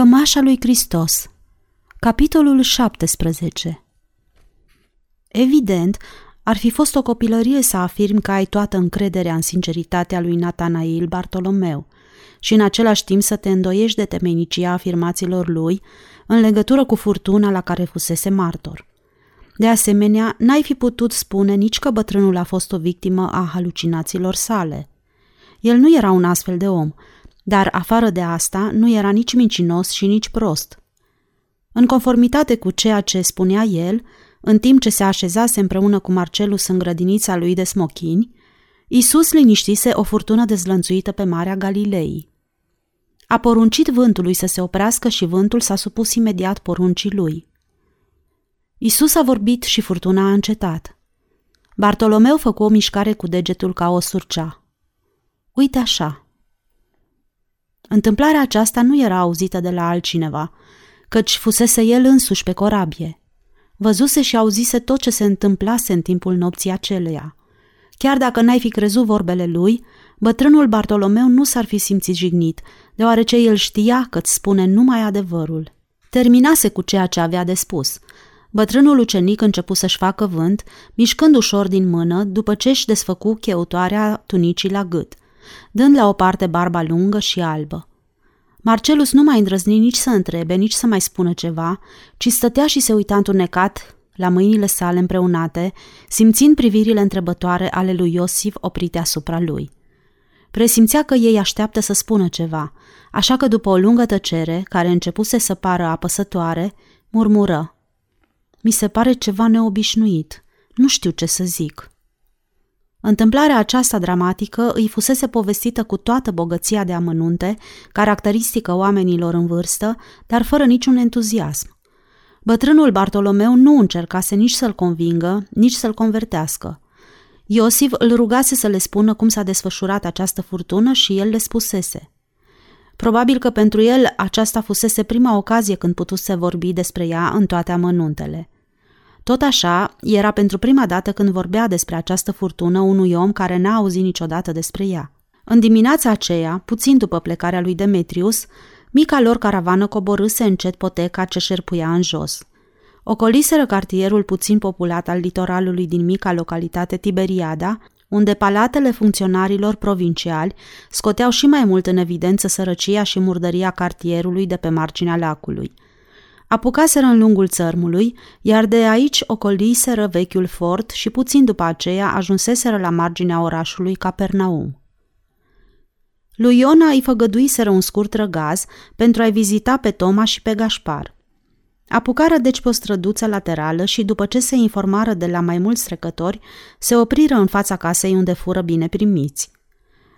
Cămașa lui Hristos Capitolul 17 Evident, ar fi fost o copilărie să afirm că ai toată încrederea în sinceritatea lui Natanail Bartolomeu și în același timp să te îndoiești de temenicia afirmațiilor lui în legătură cu furtuna la care fusese martor. De asemenea, n-ai fi putut spune nici că bătrânul a fost o victimă a halucinațiilor sale. El nu era un astfel de om, dar afară de asta nu era nici mincinos și nici prost. În conformitate cu ceea ce spunea el, în timp ce se așezase împreună cu Marcelus în grădinița lui de smochini, Isus liniștise o furtună dezlănțuită pe Marea Galilei. A poruncit vântului să se oprească și vântul s-a supus imediat poruncii lui. Isus a vorbit și furtuna a încetat. Bartolomeu făcu o mișcare cu degetul ca o surcea. Uite așa, Întâmplarea aceasta nu era auzită de la altcineva, căci fusese el însuși pe corabie. Văzuse și auzise tot ce se întâmplase în timpul nopții aceleia. Chiar dacă n-ai fi crezut vorbele lui, bătrânul Bartolomeu nu s-ar fi simțit jignit, deoarece el știa că-ți spune numai adevărul. Terminase cu ceea ce avea de spus. Bătrânul ucenic începu să-și facă vânt, mișcând ușor din mână, după ce își desfăcu cheutoarea tunicii la gât dând la o parte barba lungă și albă. Marcelus nu mai îndrăzni nici să întrebe, nici să mai spună ceva, ci stătea și se uita întunecat la mâinile sale împreunate, simțind privirile întrebătoare ale lui Iosif oprite asupra lui. Presimțea că ei așteaptă să spună ceva, așa că după o lungă tăcere, care începuse să pară apăsătoare, murmură. Mi se pare ceva neobișnuit. Nu știu ce să zic. Întâmplarea aceasta dramatică îi fusese povestită cu toată bogăția de amănunte, caracteristică oamenilor în vârstă, dar fără niciun entuziasm. Bătrânul Bartolomeu nu încercase nici să-l convingă, nici să-l convertească. Iosif îl rugase să le spună cum s-a desfășurat această furtună și el le spusese. Probabil că pentru el aceasta fusese prima ocazie când putuse vorbi despre ea în toate amănuntele – tot așa, era pentru prima dată când vorbea despre această furtună unui om care n-a auzit niciodată despre ea. În dimineața aceea, puțin după plecarea lui Demetrius, mica lor caravană coborâse încet poteca ce șerpuia în jos. Ocoliseră cartierul puțin populat al litoralului din mica localitate Tiberiada, unde palatele funcționarilor provinciali scoteau și mai mult în evidență sărăcia și murdăria cartierului de pe marginea lacului – Apucaseră în lungul țărmului, iar de aici ocoliseră vechiul fort și puțin după aceea ajunseseră la marginea orașului Capernaum. Lui Iona îi făgăduiseră un scurt răgaz pentru a-i vizita pe Toma și pe Gașpar. Apucară deci pe o străduță laterală și după ce se informară de la mai mulți trecători, se opriră în fața casei unde fură bine primiți.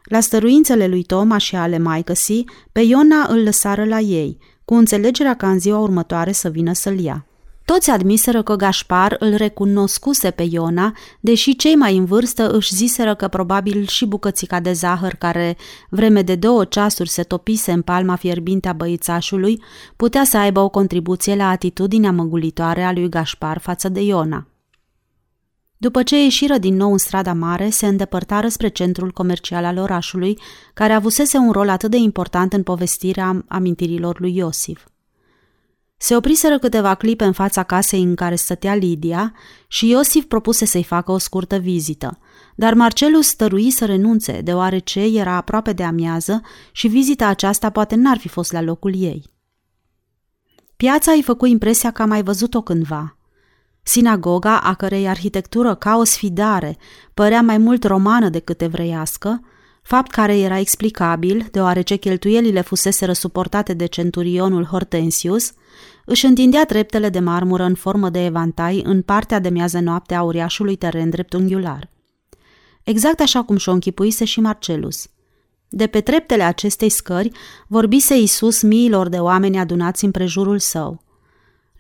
La stăruințele lui Toma și ale maicăsii, pe Iona îl lăsară la ei – cu înțelegerea ca în ziua următoare să vină să-l ia. Toți admiseră că Gașpar îl recunoscuse pe Iona, deși cei mai în vârstă își ziseră că probabil și bucățica de zahăr care vreme de două ceasuri se topise în palma fierbinte a băițașului putea să aibă o contribuție la atitudinea măgulitoare a lui Gașpar față de Iona. După ce ieșiră din nou în strada mare, se îndepărtară spre centrul comercial al orașului, care avusese un rol atât de important în povestirea amintirilor lui Iosif. Se opriseră câteva clipe în fața casei în care stătea Lidia și Iosif propuse să-i facă o scurtă vizită, dar Marcelus stărui să renunțe, deoarece era aproape de amiază și vizita aceasta poate n-ar fi fost la locul ei. Piața îi făcu impresia că a mai văzut-o cândva – Sinagoga, a cărei arhitectură ca o sfidare părea mai mult romană decât evreiască, fapt care era explicabil, deoarece cheltuielile fusese suportate de centurionul Hortensius, își întindea treptele de marmură în formă de evantai în partea de miază noapte a uriașului teren dreptunghiular. Exact așa cum și-o închipuise și Marcelus. De pe treptele acestei scări vorbise Isus miilor de oameni adunați în prejurul său –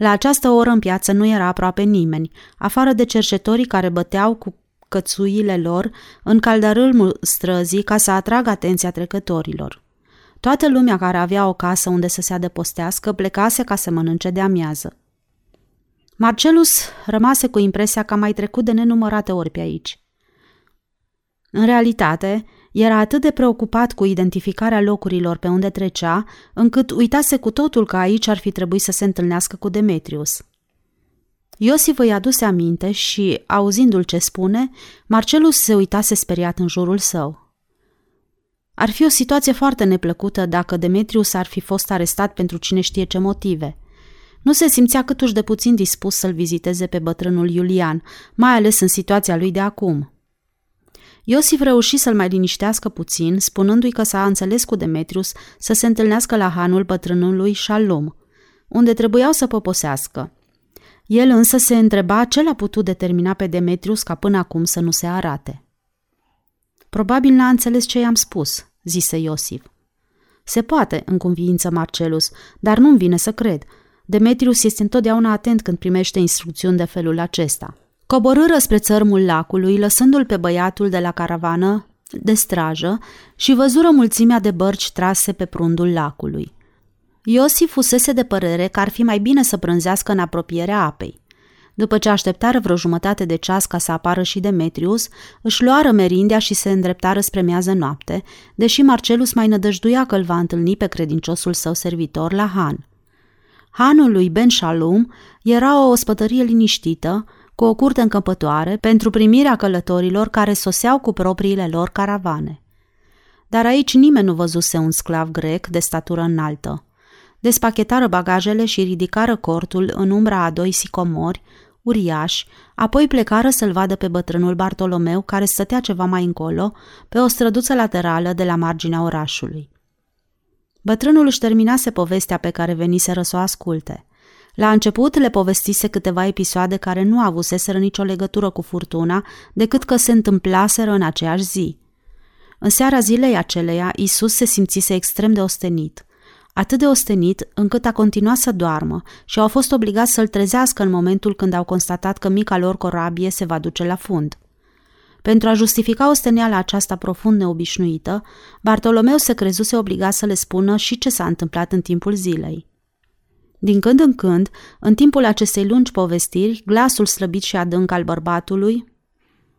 la această oră în piață nu era aproape nimeni, afară de cercetorii care băteau cu cățuile lor în caldarâlmul străzii ca să atragă atenția trecătorilor. Toată lumea care avea o casă unde să se adăpostească plecase ca să mănânce de amiază. Marcelus rămase cu impresia că a mai trecut de nenumărate ori pe aici. În realitate, Era atât de preocupat cu identificarea locurilor pe unde trecea, încât uitase cu totul că aici ar fi trebuit să se întâlnească cu Demetrius. Iosif îi aduse aminte și, auzindu-l ce spune, Marcelus se uitase speriat în jurul său. Ar fi o situație foarte neplăcută dacă Demetrius ar fi fost arestat pentru cine știe ce motive. Nu se simțea câtuși de puțin dispus să-l viziteze pe bătrânul Iulian, mai ales în situația lui de acum. Iosif reuși să-l mai liniștească puțin, spunându-i că s-a înțeles cu Demetrius să se întâlnească la hanul bătrânului Shalom, unde trebuiau să poposească. El însă se întreba ce l-a putut determina pe Demetrius ca până acum să nu se arate. Probabil n-a înțeles ce i-am spus, zise Iosif. Se poate, în convință Marcelus, dar nu-mi vine să cred. Demetrius este întotdeauna atent când primește instrucțiuni de felul acesta. Coborâră spre țărmul lacului, lăsându-l pe băiatul de la caravană de strajă și văzură mulțimea de bărci trase pe prundul lacului. Iosif fusese de părere că ar fi mai bine să prânzească în apropierea apei. După ce așteptară vreo jumătate de ceas ca să apară și Demetrius, își luară merindea și se îndreptară spre miază noapte, deși Marcelus mai nădăjduia că îl va întâlni pe credinciosul său servitor la Han. Hanul lui Ben Shalom era o ospătărie liniștită, cu o curte încăpătoare pentru primirea călătorilor care soseau cu propriile lor caravane. Dar aici nimeni nu văzuse un sclav grec de statură înaltă. Despachetară bagajele și ridicară cortul în umbra a doi sicomori, uriași, apoi plecară să-l vadă pe bătrânul Bartolomeu, care stătea ceva mai încolo, pe o străduță laterală de la marginea orașului. Bătrânul își terminase povestea pe care veniseră să o asculte – la început le povestise câteva episoade care nu avuseseră nicio legătură cu furtuna, decât că se întâmplaseră în aceeași zi. În seara zilei aceleia, Isus se simțise extrem de ostenit. Atât de ostenit încât a continuat să doarmă și au fost obligați să-l trezească în momentul când au constatat că mica lor corabie se va duce la fund. Pentru a justifica osteniala aceasta profund neobișnuită, Bartolomeu se crezuse obligat să le spună și ce s-a întâmplat în timpul zilei. Din când în când, în timpul acestei lungi povestiri, glasul slăbit și adânc al bărbatului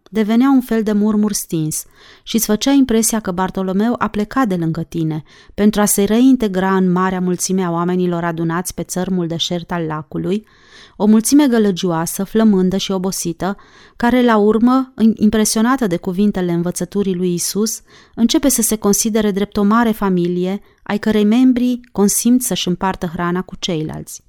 devenea un fel de murmur stins și îți făcea impresia că Bartolomeu a plecat de lângă tine pentru a se reintegra în marea mulțime a oamenilor adunați pe țărmul deșert al lacului, o mulțime gălăgioasă, flămândă și obosită, care la urmă, impresionată de cuvintele învățăturii lui Isus, începe să se considere drept o mare familie, ai cărei membrii consimt să-și împartă hrana cu ceilalți.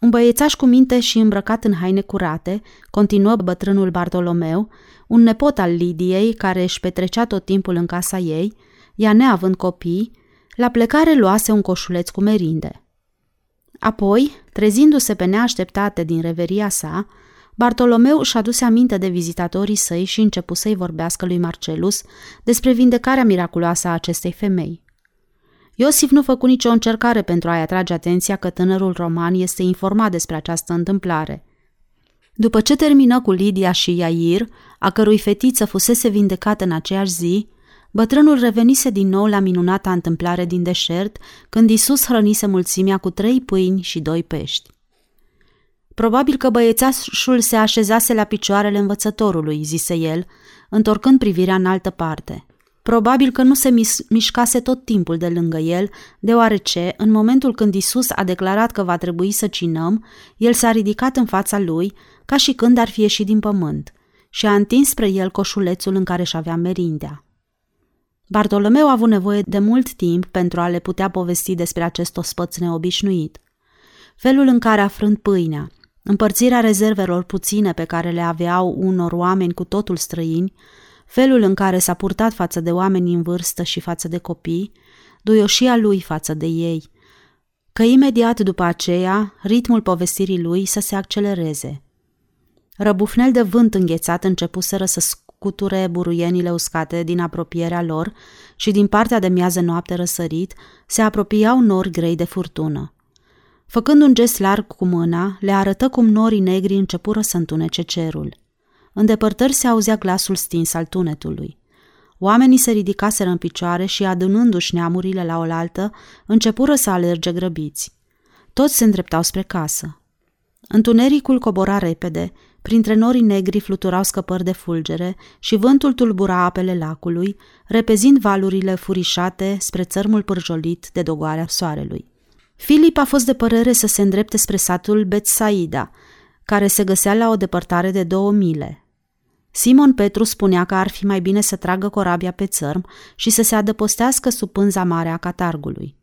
Un băiețaș cu minte și îmbrăcat în haine curate, continuă bătrânul Bartolomeu, un nepot al Lidiei care își petrecea tot timpul în casa ei, ea neavând copii, la plecare luase un coșuleț cu merinde. Apoi, trezindu-se pe neașteptate din reveria sa, Bartolomeu își aduse aminte de vizitatorii săi și începu să-i vorbească lui Marcelus despre vindecarea miraculoasă a acestei femei. Iosif nu făcu nicio încercare pentru a-i atrage atenția că tânărul roman este informat despre această întâmplare. După ce termină cu Lidia și Iair, a cărui fetiță fusese vindecată în aceeași zi, bătrânul revenise din nou la minunata întâmplare din deșert, când Isus hrănise mulțimea cu trei pâini și doi pești. Probabil că băiețașul se așezase la picioarele învățătorului, zise el, întorcând privirea în altă parte. Probabil că nu se mis- mișcase tot timpul de lângă el, deoarece, în momentul când Isus a declarat că va trebui să cinăm, el s-a ridicat în fața lui, ca și când ar fi ieșit din pământ, și a întins spre el coșulețul în care își avea merindea. Bartolomeu a avut nevoie de mult timp pentru a le putea povesti despre acest ospăț neobișnuit. Felul în care a frânt pâinea, împărțirea rezervelor puține pe care le aveau unor oameni cu totul străini, felul în care s-a purtat față de oameni în vârstă și față de copii, duioșia lui față de ei, că imediat după aceea ritmul povestirii lui să se accelereze. Răbufnel de vânt înghețat începuseră să scuture buruienile uscate din apropierea lor și din partea de miază noapte răsărit se apropiau nori grei de furtună. Făcând un gest larg cu mâna, le arătă cum norii negri începură să întunece cerul. În depărtări se auzea glasul stins al tunetului. Oamenii se ridicaseră în picioare și, adunându-și neamurile la oaltă, începură să alerge grăbiți. Toți se îndreptau spre casă. Întunericul cobora repede, Printre norii negri fluturau scăpări de fulgere și vântul tulbura apele lacului, repezind valurile furișate spre țărmul pârjolit de dogoarea soarelui. Filip a fost de părere să se îndrepte spre satul Betsaida, care se găsea la o depărtare de două mile. Simon Petru spunea că ar fi mai bine să tragă corabia pe țărm și să se adăpostească sub pânza mare a catargului.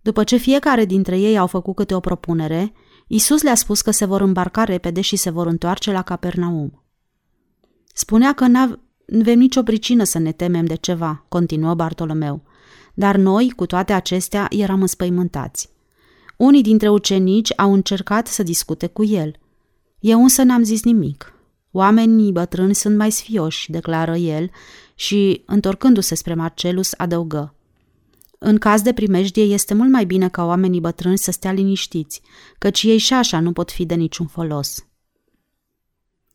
După ce fiecare dintre ei au făcut câte o propunere, Isus le-a spus că se vor îmbarca repede și se vor întoarce la Capernaum. Spunea că nu avem nicio pricină să ne temem de ceva, continuă Bartolomeu, dar noi, cu toate acestea, eram înspăimântați. Unii dintre ucenici au încercat să discute cu el. Eu însă n-am zis nimic. Oamenii bătrâni sunt mai sfioși, declară el și, întorcându-se spre Marcelus, adăugă. În caz de primejdie este mult mai bine ca oamenii bătrâni să stea liniștiți, căci ei și așa nu pot fi de niciun folos.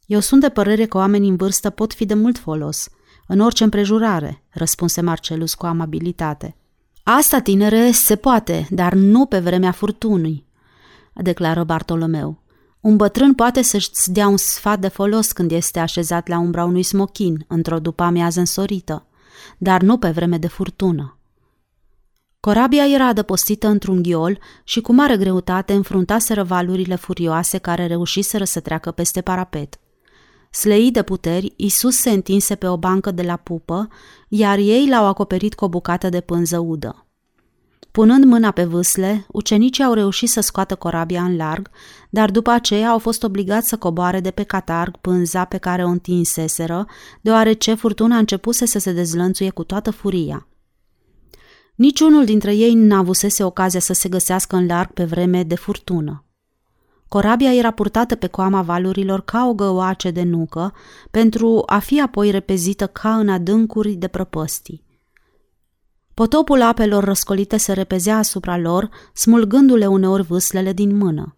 Eu sunt de părere că oamenii în vârstă pot fi de mult folos, în orice împrejurare, răspunse Marcelus cu amabilitate. Asta, tinere, se poate, dar nu pe vremea furtunii, declară Bartolomeu. Un bătrân poate să-și dea un sfat de folos când este așezat la umbra unui smochin, într-o după amiază însorită, dar nu pe vreme de furtună. Corabia era adăpostită într-un ghiol și cu mare greutate înfruntaseră valurile furioase care reușiseră să treacă peste parapet. Slei de puteri, Isus se întinse pe o bancă de la pupă, iar ei l-au acoperit cu o bucată de pânză udă. Punând mâna pe vâsle, ucenicii au reușit să scoată corabia în larg, dar după aceea au fost obligați să coboare de pe catarg pânza pe care o întinseseră, deoarece furtuna începuse să se dezlănțuie cu toată furia. Niciunul dintre ei n-avusese ocazia să se găsească în larg pe vreme de furtună. Corabia era purtată pe coama valurilor ca o găoace de nucă, pentru a fi apoi repezită ca în adâncuri de prăpăstii. Potopul apelor răscolite se repezea asupra lor, smulgându-le uneori vâslele din mână.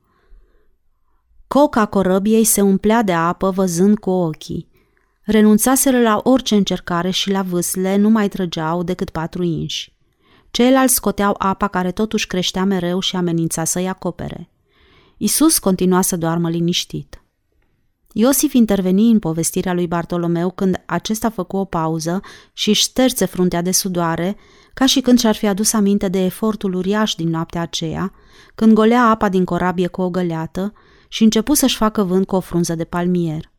Coca corăbiei se umplea de apă văzând cu ochii. Renunțaseră la orice încercare și la vâsle nu mai trăgeau decât patru inși. Ceilalți scoteau apa care totuși creștea mereu și amenința să-i acopere. Isus continua să doarmă liniștit. Iosif interveni în povestirea lui Bartolomeu când acesta făcu o pauză și șterse fruntea de sudoare, ca și când și-ar fi adus aminte de efortul uriaș din noaptea aceea, când golea apa din corabie cu o găleată și începu să-și facă vânt cu o frunză de palmier.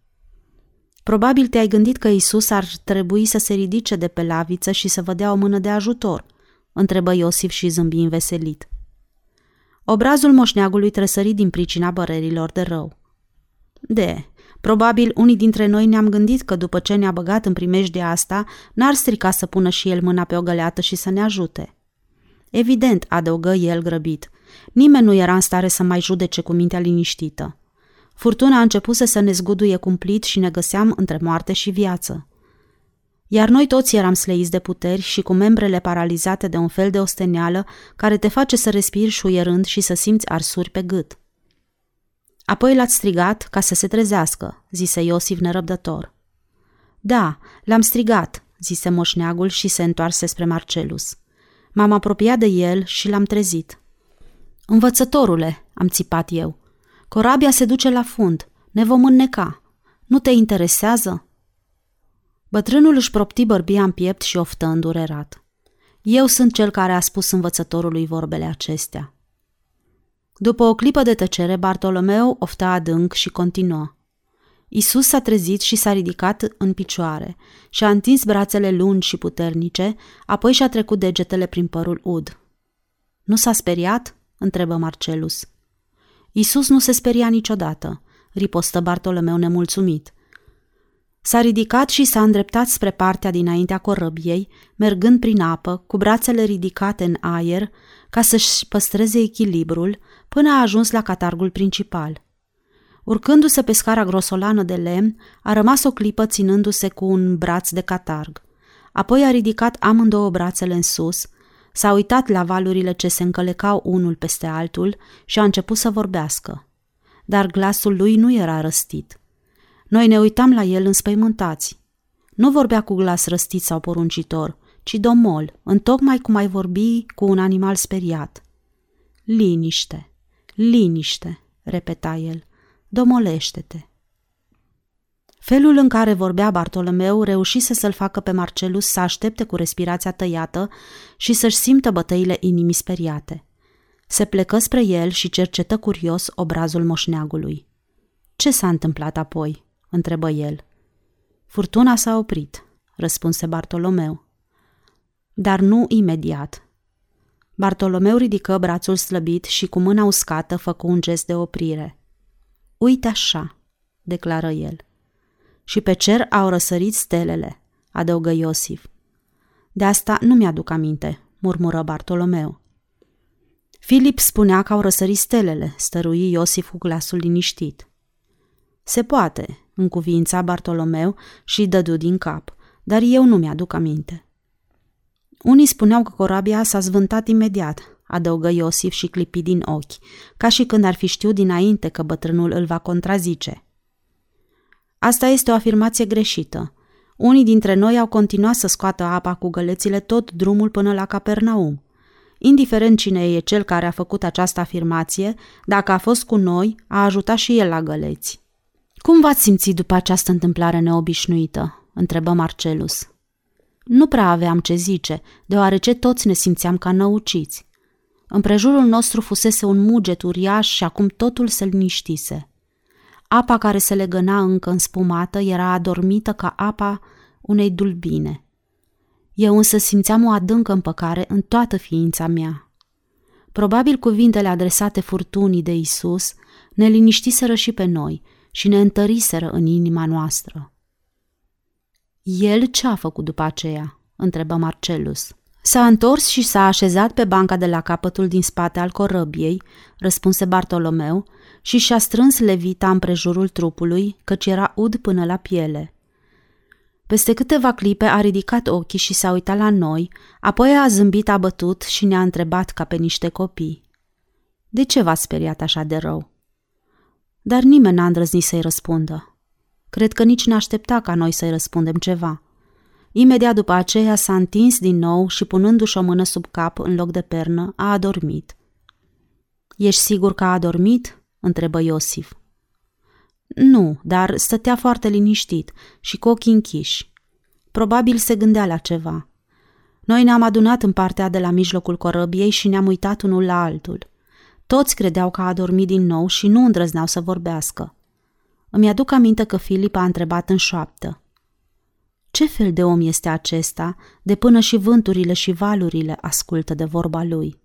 Probabil te-ai gândit că Isus ar trebui să se ridice de pe laviță și să vă dea o mână de ajutor – întrebă Iosif și zâmbi înveselit. Obrazul moșneagului tresări din pricina bărerilor de rău. De, probabil unii dintre noi ne-am gândit că după ce ne-a băgat în de asta, n-ar strica să pună și el mâna pe o găleată și să ne ajute. Evident, adăugă el grăbit. Nimeni nu era în stare să mai judece cu mintea liniștită. Furtuna a început să ne zguduie cumplit și ne găseam între moarte și viață. Iar noi toți eram sleiți de puteri și cu membrele paralizate de un fel de osteneală care te face să respiri șuierând și să simți arsuri pe gât. Apoi l-ați strigat ca să se trezească, zise Iosif nerăbdător. Da, l-am strigat, zise moșneagul și se întoarse spre Marcelus. M-am apropiat de el și l-am trezit. Învățătorule, am țipat eu, corabia se duce la fund, ne vom înneca. Nu te interesează? Bătrânul își propti bărbia în piept și oftă îndurerat. Eu sunt cel care a spus învățătorului vorbele acestea. După o clipă de tăcere, Bartolomeu ofta adânc și continuă. Isus s-a trezit și s-a ridicat în picioare și a întins brațele lungi și puternice, apoi și-a trecut degetele prin părul ud. Nu s-a speriat?" întrebă Marcelus. Isus nu se speria niciodată, ripostă Bartolomeu nemulțumit. S-a ridicat și s-a îndreptat spre partea dinaintea corăbiei, mergând prin apă, cu brațele ridicate în aer, ca să-și păstreze echilibrul, până a ajuns la catargul principal. Urcându-se pe scara grosolană de lemn, a rămas o clipă ținându-se cu un braț de catarg. Apoi a ridicat amândouă brațele în sus, s-a uitat la valurile ce se încălecau unul peste altul și a început să vorbească. Dar glasul lui nu era răstit – noi ne uitam la el înspăimântați. Nu vorbea cu glas răstit sau poruncitor, ci domol, întocmai cum ai vorbi cu un animal speriat. Liniște, liniște, repeta el, domolește-te. Felul în care vorbea Bartolomeu reușise să-l facă pe Marcelus să aștepte cu respirația tăiată și să-și simtă bătăile inimii speriate. Se plecă spre el și cercetă curios obrazul moșneagului. Ce s-a întâmplat apoi?" Întrebă el. Furtuna s-a oprit, răspunse Bartolomeu. Dar nu imediat. Bartolomeu ridică brațul slăbit și cu mâna uscată făcu un gest de oprire. Uite așa, declară el. Și pe cer au răsărit stelele, adăugă Iosif. De asta nu mi-aduc aminte, murmură Bartolomeu. Filip spunea că au răsărit stelele, stărui Iosif cu glasul liniștit. Se poate, în cuvința Bartolomeu și dădu din cap, dar eu nu mi-aduc aminte. Unii spuneau că corabia s-a zvântat imediat, adăugă Iosif și clipi din ochi, ca și când ar fi știut dinainte că bătrânul îl va contrazice. Asta este o afirmație greșită. Unii dintre noi au continuat să scoată apa cu gălețile tot drumul până la Capernaum. Indiferent cine e cel care a făcut această afirmație, dacă a fost cu noi, a ajutat și el la găleți. Cum v-ați simțit după această întâmplare neobișnuită?" întrebă Marcelus. Nu prea aveam ce zice, deoarece toți ne simțeam ca năuciți. Împrejurul nostru fusese un muget uriaș și acum totul se liniștise. Apa care se legăna încă înspumată era adormită ca apa unei dulbine. Eu însă simțeam o adâncă împăcare în toată ființa mea. Probabil cuvintele adresate furtunii de Isus ne liniștiseră și pe noi și ne întăriseră în inima noastră. El ce a făcut după aceea? întrebă Marcelus. S-a întors și s-a așezat pe banca de la capătul din spate al corăbiei, răspunse Bartolomeu, și și-a strâns levita împrejurul trupului, căci era ud până la piele. Peste câteva clipe a ridicat ochii și s-a uitat la noi, apoi a zâmbit abătut și ne-a întrebat ca pe niște copii. De ce v-ați speriat așa de rău? Dar nimeni n-a îndrăznit să-i răspundă. Cred că nici n-aștepta ca noi să-i răspundem ceva. Imediat după aceea s-a întins din nou și punându-și o mână sub cap în loc de pernă, a adormit. Ești sigur că a adormit?" întrebă Iosif. Nu, dar stătea foarte liniștit și cu ochii închiși. Probabil se gândea la ceva. Noi ne-am adunat în partea de la mijlocul corăbiei și ne-am uitat unul la altul. Toți credeau că a adormit din nou și nu îndrăzneau să vorbească. Îmi aduc aminte că Filip a întrebat în șoaptă. Ce fel de om este acesta, de până și vânturile și valurile ascultă de vorba lui?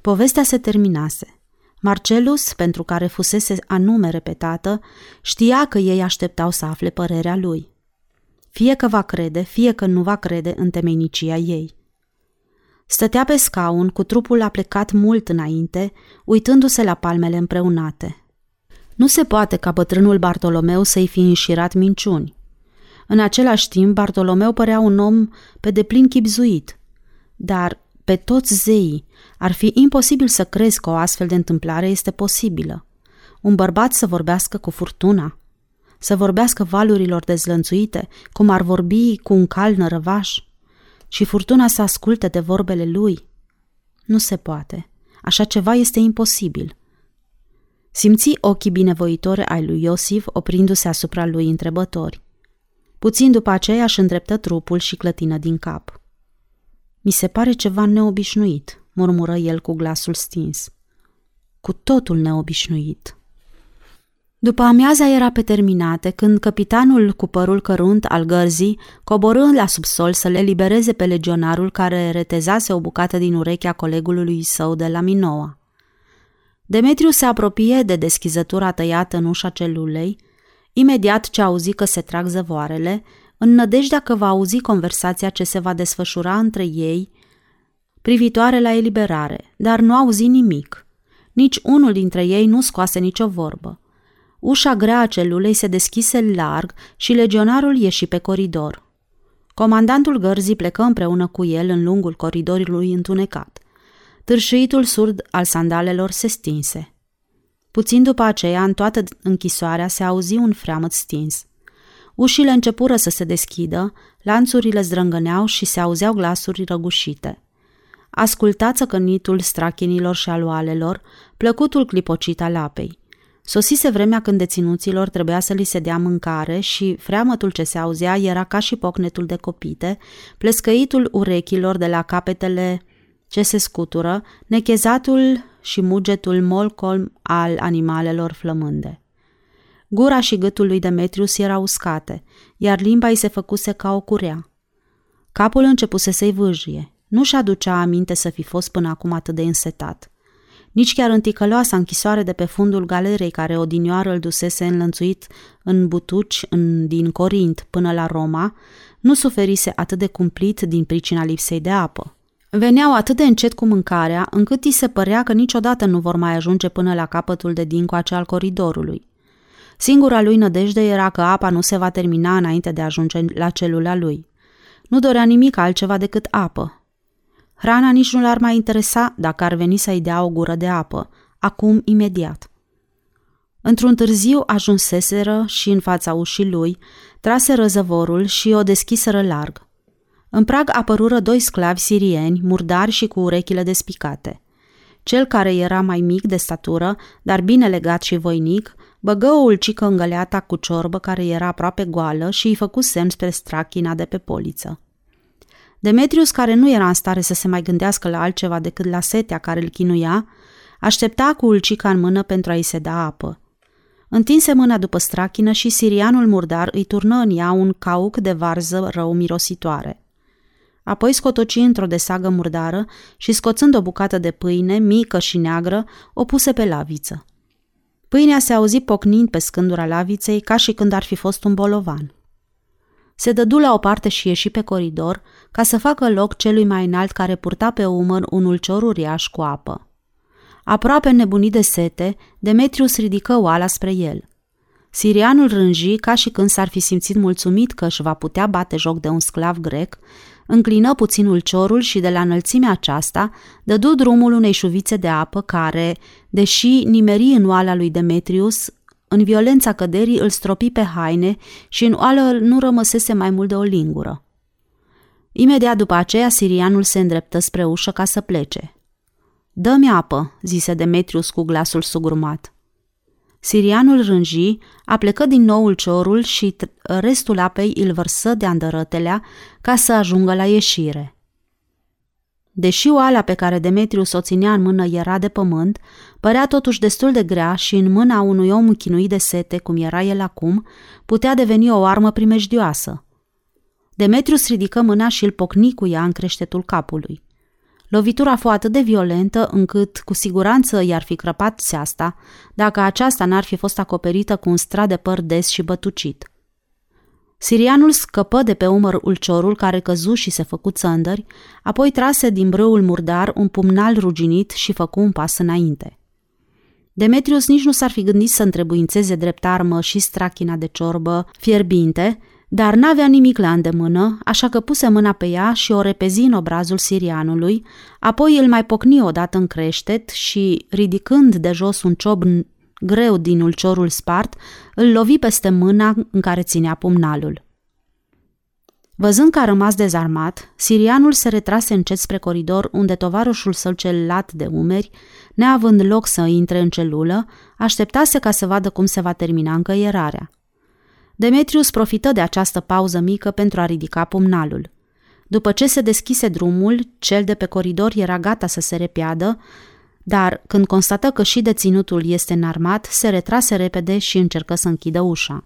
Povestea se terminase. Marcelus, pentru care fusese anume repetată, știa că ei așteptau să afle părerea lui. Fie că va crede, fie că nu va crede în temenicia ei. Stătea pe scaun, cu trupul aplecat mult înainte, uitându-se la palmele împreunate. Nu se poate ca bătrânul Bartolomeu să-i fi înșirat minciuni. În același timp, Bartolomeu părea un om pe deplin chipzuit, dar pe toți zeii ar fi imposibil să crezi că o astfel de întâmplare este posibilă. Un bărbat să vorbească cu furtuna, să vorbească valurilor dezlănțuite, cum ar vorbi cu un cal nărăvaș, și furtuna să asculte de vorbele lui. Nu se poate. Așa ceva este imposibil. Simți ochii binevoitori ai lui Iosif oprindu-se asupra lui întrebători. Puțin după aceea își îndreptă trupul și clătină din cap. Mi se pare ceva neobișnuit, murmură el cu glasul stins. Cu totul neobișnuit. După amiaza era pe terminate când capitanul cu părul cărunt al gărzii coborâ la subsol să le libereze pe legionarul care retezase o bucată din urechea colegului său de la Minoa. Demetriu se apropie de deschizătura tăiată în ușa celulei, imediat ce auzi că se trag zăvoarele, în nădejdea că va auzi conversația ce se va desfășura între ei, privitoare la eliberare, dar nu auzi nimic. Nici unul dintre ei nu scoase nicio vorbă. Ușa grea a celulei se deschise larg și legionarul ieși pe coridor. Comandantul gărzii plecă împreună cu el în lungul coridorului întunecat. Târșuitul surd al sandalelor se stinse. Puțin după aceea, în toată închisoarea se auzi un freamăt stins. Ușile începură să se deschidă, lanțurile zdrângăneau și se auzeau glasuri răgușite. Ascultați cănitul strachinilor și alualelor, plăcutul clipocit al apei. Sosise vremea când deținuților trebuia să li se dea mâncare și freamătul ce se auzea era ca și pocnetul de copite, plescăitul urechilor de la capetele ce se scutură, nechezatul și mugetul molcolm al animalelor flămânde. Gura și gâtul lui Demetrius erau uscate, iar limba îi se făcuse ca o curea. Capul începuse să-i vâjie. Nu-și aducea aminte să fi fost până acum atât de însetat. Nici chiar în ticăloasa închisoare de pe fundul galerei care odinioară îl dusese înlănțuit în butuci în, din Corint până la Roma, nu suferise atât de cumplit din pricina lipsei de apă. Veneau atât de încet cu mâncarea, încât îi se părea că niciodată nu vor mai ajunge până la capătul de dincoace al coridorului. Singura lui nădejde era că apa nu se va termina înainte de a ajunge la celula lui. Nu dorea nimic altceva decât apă. Hrana nici nu l-ar mai interesa dacă ar veni să-i dea o gură de apă, acum imediat. Într-un târziu ajunseseră și în fața ușii lui, trase răzăvorul și o deschiseră larg. În prag apărură doi sclavi sirieni, murdari și cu urechile despicate. Cel care era mai mic de statură, dar bine legat și voinic, băgă o ulcică în găleata cu ciorbă care era aproape goală și îi făcu semn spre strachina de pe poliță. Demetrius, care nu era în stare să se mai gândească la altceva decât la setea care îl chinuia, aștepta cu ulcica în mână pentru a-i se da apă. Întinse mâna după strachină și sirianul murdar îi turnă în ea un cauc de varză rău mirositoare. Apoi scotoci într-o desagă murdară și, scoțând o bucată de pâine, mică și neagră, o puse pe laviță. Pâinea se auzi pocnind pe scândura laviței ca și când ar fi fost un bolovan. Se dădu la o parte și ieși pe coridor ca să facă loc celui mai înalt care purta pe umăr un ulcior uriaș cu apă. Aproape nebunit de sete, Demetrius ridică oala spre el. Sirianul rânji ca și când s-ar fi simțit mulțumit că își va putea bate joc de un sclav grec, înclină puțin ulciorul și de la înălțimea aceasta dădu drumul unei șuvițe de apă care, deși nimeri în oala lui Demetrius, în violența căderii îl stropi pe haine și în oală nu rămăsese mai mult de o lingură. Imediat după aceea, sirianul se îndreptă spre ușă ca să plece. Dă-mi apă, zise Demetrius cu glasul sugrumat. Sirianul rânji, aplecă din nou ulciorul și restul apei îl vărsă de andărătelea ca să ajungă la ieșire. Deși oala pe care Demetrius o ținea în mână era de pământ, părea totuși destul de grea și în mâna unui om chinuit de sete, cum era el acum, putea deveni o armă primejdioasă. Demetrius ridică mâna și îl pocni cu ea în creștetul capului. Lovitura fu atât de violentă încât cu siguranță i-ar fi crăpat seasta dacă aceasta n-ar fi fost acoperită cu un strat de păr des și bătucit. Sirianul scăpă de pe umăr ulciorul care căzu și se făcu țăndări, apoi trase din brâul murdar un pumnal ruginit și făcu un pas înainte. Demetrius nici nu s-ar fi gândit să întrebuințeze drept armă și strachina de ciorbă fierbinte, dar n-avea nimic la îndemână, așa că puse mâna pe ea și o repezi în obrazul sirianului, apoi îl mai pocni odată în creștet și, ridicând de jos un ciob greu din ulciorul spart, îl lovi peste mâna în care ținea pumnalul. Văzând că a rămas dezarmat, sirianul se retrase încet spre coridor unde tovarășul său cel lat de umeri, neavând loc să intre în celulă, așteptase ca să vadă cum se va termina încăierarea. Demetrius profită de această pauză mică pentru a ridica pumnalul. După ce se deschise drumul, cel de pe coridor era gata să se repiadă, dar când constată că și deținutul este înarmat, se retrase repede și încercă să închidă ușa.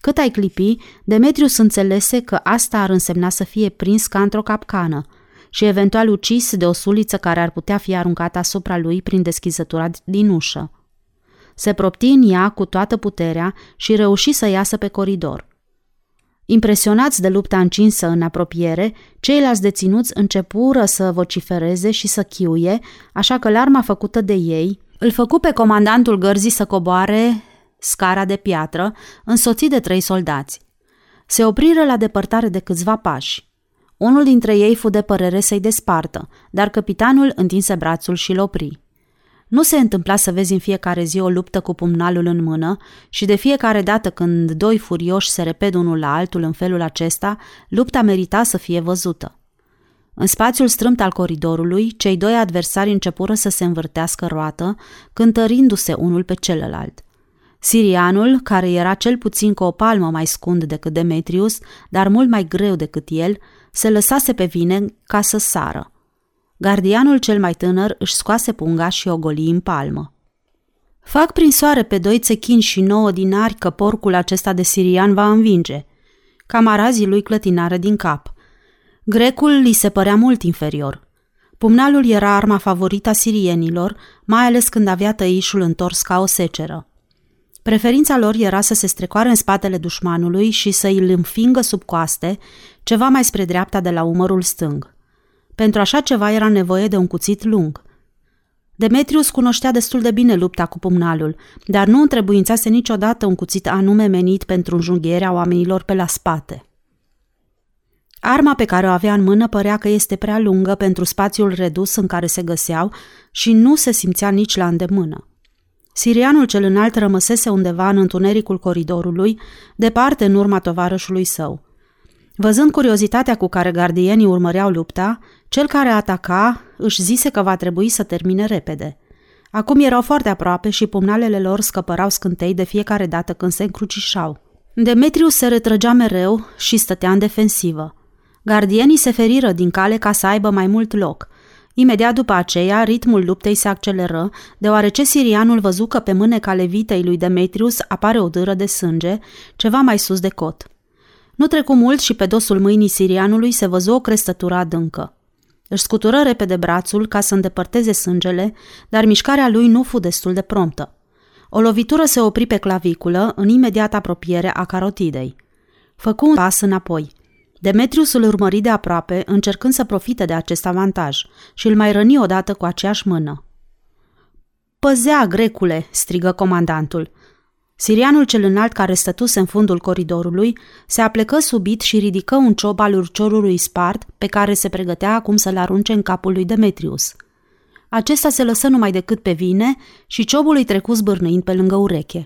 Cât ai clipi, Demetrius înțelese că asta ar însemna să fie prins ca într-o capcană și eventual ucis de o suliță care ar putea fi aruncată asupra lui prin deschizătura din ușă. Se propti în ea cu toată puterea și reuși să iasă pe coridor. Impresionați de lupta încinsă în apropiere, ceilalți deținuți începură să vocifereze și să chiuie, așa că larma făcută de ei îl făcu pe comandantul gărzii să coboare scara de piatră, însoțit de trei soldați. Se opriră la depărtare de câțiva pași. Unul dintre ei fu de părere să-i despartă, dar capitanul întinse brațul și l opri. Nu se întâmpla să vezi în fiecare zi o luptă cu pumnalul în mână și de fiecare dată când doi furioși se reped unul la altul în felul acesta, lupta merita să fie văzută. În spațiul strâmt al coridorului, cei doi adversari începură să se învârtească roată, cântărindu-se unul pe celălalt. Sirianul, care era cel puțin cu o palmă mai scund decât Demetrius, dar mult mai greu decât el, se lăsase pe vine ca să sară. Gardianul cel mai tânăr își scoase punga și o goli în palmă. Fac prin soare pe doi țechini și nouă dinari că porcul acesta de sirian va învinge. Camarazii lui clătinară din cap. Grecul li se părea mult inferior. Pumnalul era arma favorită a sirienilor, mai ales când avea tăișul întors ca o seceră. Preferința lor era să se strecoare în spatele dușmanului și să îl înfingă sub coaste, ceva mai spre dreapta de la umărul stâng. Pentru așa ceva era nevoie de un cuțit lung. Demetrius cunoștea destul de bine lupta cu pumnalul, dar nu întrebuințase niciodată un cuțit anume menit pentru înjunghierea oamenilor pe la spate. Arma pe care o avea în mână părea că este prea lungă pentru spațiul redus în care se găseau și nu se simțea nici la îndemână. Sirianul cel înalt rămăsese undeva în întunericul coridorului, departe în urma tovarășului său. Văzând curiozitatea cu care gardienii urmăreau lupta, cel care ataca își zise că va trebui să termine repede. Acum erau foarte aproape și pumnalele lor scăpărau scântei de fiecare dată când se încrucișau. Demetrius se retrăgea mereu și stătea în defensivă. Gardienii se feriră din cale ca să aibă mai mult loc. Imediat după aceea, ritmul luptei se acceleră, deoarece sirianul văzu că pe mâneca levitei lui Demetrius apare o dâră de sânge, ceva mai sus de cot. Nu trecu mult și pe dosul mâinii sirianului se văzu o crestătură adâncă. Își scutură repede brațul ca să îndepărteze sângele, dar mișcarea lui nu fu destul de promptă. O lovitură se opri pe claviculă în imediat apropiere a carotidei. Făcu un pas înapoi. Demetrius îl urmări de aproape, încercând să profite de acest avantaj și îl mai răni odată cu aceeași mână. Păzea, grecule!" strigă comandantul. Sirianul cel înalt care stătuse în fundul coridorului se aplecă subit și ridică un ciob al urciorului spart pe care se pregătea acum să-l arunce în capul lui Demetrius. Acesta se lăsă numai decât pe vine și ciobul îi trecu zbârnâind pe lângă ureche.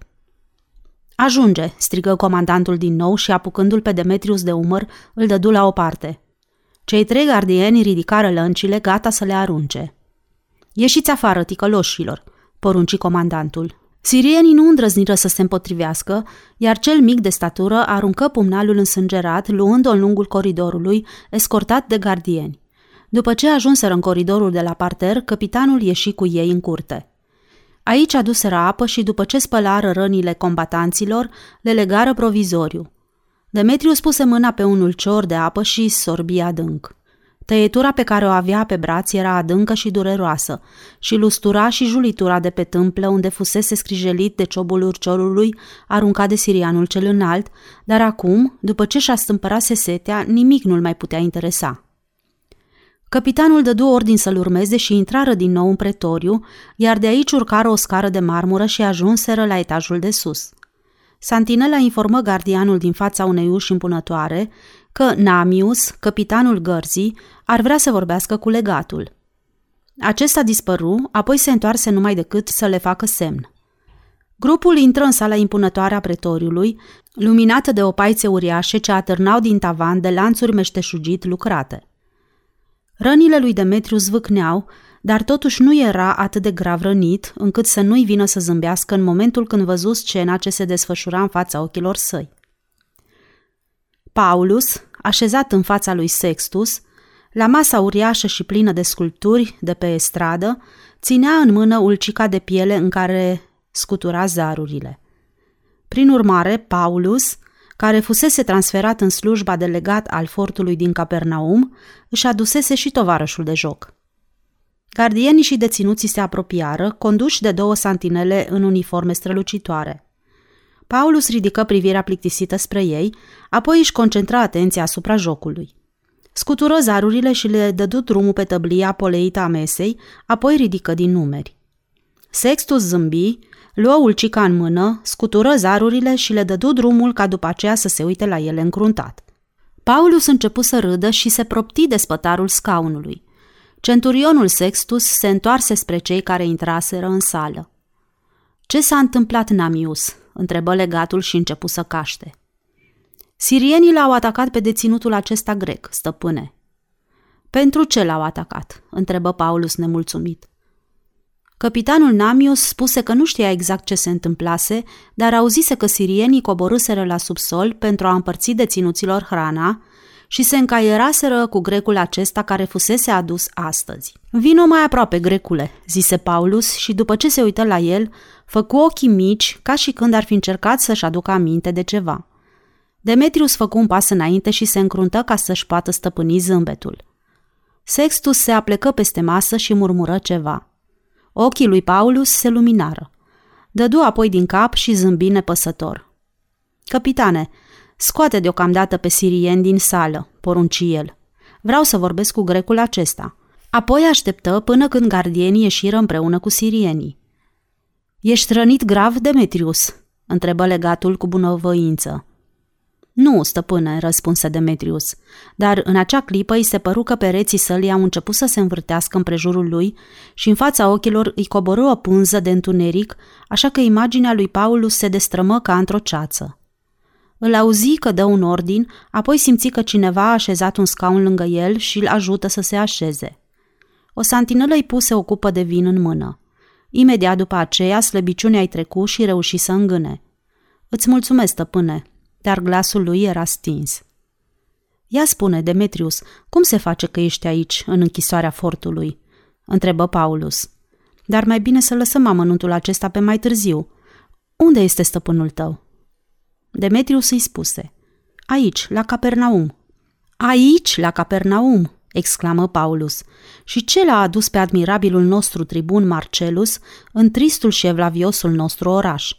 Ajunge!" strigă comandantul din nou și apucându-l pe Demetrius de umăr, îl dădu la o parte. Cei trei gardieni ridicară lăncile, gata să le arunce. Ieșiți afară, ticăloșilor!" porunci comandantul. Sirienii nu îndrăzniră să se împotrivească, iar cel mic de statură aruncă pumnalul însângerat, luând-o în lungul coridorului, escortat de gardieni. După ce ajunseră în coridorul de la parter, capitanul ieși cu ei în curte. Aici aduseră apă și după ce spălară rănile combatanților, le legară provizoriu. Demetrius puse mâna pe un ulcior de apă și sorbi adânc. Tăietura pe care o avea pe braț era adâncă și dureroasă și lustura și julitura de pe tâmplă unde fusese scrijelit de ciobul urciorului aruncat de sirianul cel înalt, dar acum, după ce și-a stâmpărase setea, nimic nu-l mai putea interesa. Capitanul dădu ordin să-l urmeze și intrară din nou în pretoriu, iar de aici urcară o scară de marmură și ajunseră la etajul de sus. Santinela informă gardianul din fața unei uși impunătoare că Namius, capitanul gărzii, ar vrea să vorbească cu legatul. Acesta dispăru, apoi se întoarse numai decât să le facă semn. Grupul intră în sala impunătoare a pretoriului, luminată de opaițe uriașe ce atârnau din tavan de lanțuri meșteșugit lucrate. Rănile lui Demetriu zvâcneau, dar totuși nu era atât de grav rănit încât să nu-i vină să zâmbească în momentul când văzu scena ce se desfășura în fața ochilor săi. Paulus, așezat în fața lui Sextus, la masa uriașă și plină de sculpturi de pe stradă, ținea în mână ulcica de piele în care scutura zarurile. Prin urmare, Paulus, care fusese transferat în slujba de legat al fortului din Capernaum, își adusese și tovarășul de joc. Gardienii și deținuții se apropiară, conduși de două santinele în uniforme strălucitoare. Paulus ridică privirea plictisită spre ei, apoi își concentra atenția asupra jocului. Scutură zarurile și le dădu drumul pe tăblia poleită a mesei, apoi ridică din numeri. Sextus zâmbi, luă ulcica în mână, scutură zarurile și le dădu drumul ca după aceea să se uite la ele încruntat. Paulus începu să râdă și se propti de spătarul scaunului. Centurionul Sextus se întoarse spre cei care intraseră în sală. Ce s-a întâmplat, Namius?" Întrebă legatul și începu să caște. Sirienii l-au atacat pe deținutul acesta grec, stăpâne. Pentru ce l-au atacat? întrebă Paulus nemulțumit. Capitanul Namius spuse că nu știa exact ce se întâmplase, dar auzise că sirienii coborâseră la subsol pentru a împărți deținuților hrana și se încaieraseră cu grecul acesta care fusese adus astăzi. Vino mai aproape, grecule, zise Paulus și după ce se uită la el, făcu ochii mici ca și când ar fi încercat să-și aducă aminte de ceva. Demetrius făcu un pas înainte și se încruntă ca să-și poată stăpâni zâmbetul. Sextus se aplecă peste masă și murmură ceva. Ochii lui Paulus se luminară. Dădu apoi din cap și zâmbi nepăsător. Capitane, scoate deocamdată pe sirien din sală, porunci el. Vreau să vorbesc cu grecul acesta. Apoi așteptă până când gardienii ieșiră împreună cu sirienii. Ești rănit grav, Demetrius?" întrebă legatul cu bunăvoință. Nu, stăpâne, răspunse Demetrius, dar în acea clipă îi se păru că pereții sălii au început să se învârtească în prejurul lui și în fața ochilor îi coborâ o pânză de întuneric, așa că imaginea lui Paulus se destrămă ca într-o ceață. Îl auzi că dă un ordin, apoi simți că cineva a așezat un scaun lângă el și îl ajută să se așeze. O santinelă îi puse o cupă de vin în mână. Imediat după aceea, slăbiciunea îi trecu și reuși să îngâne. Îți mulțumesc, stăpâne, dar glasul lui era stins. Ia spune, Demetrius, cum se face că ești aici, în închisoarea fortului? întrebă Paulus. Dar mai bine să lăsăm amănuntul acesta pe mai târziu. Unde este stăpânul tău? Demetrius îi spuse. Aici, la Capernaum. Aici, la Capernaum, exclamă Paulus. Și ce l-a adus pe admirabilul nostru tribun Marcelus în tristul și evlaviosul nostru oraș?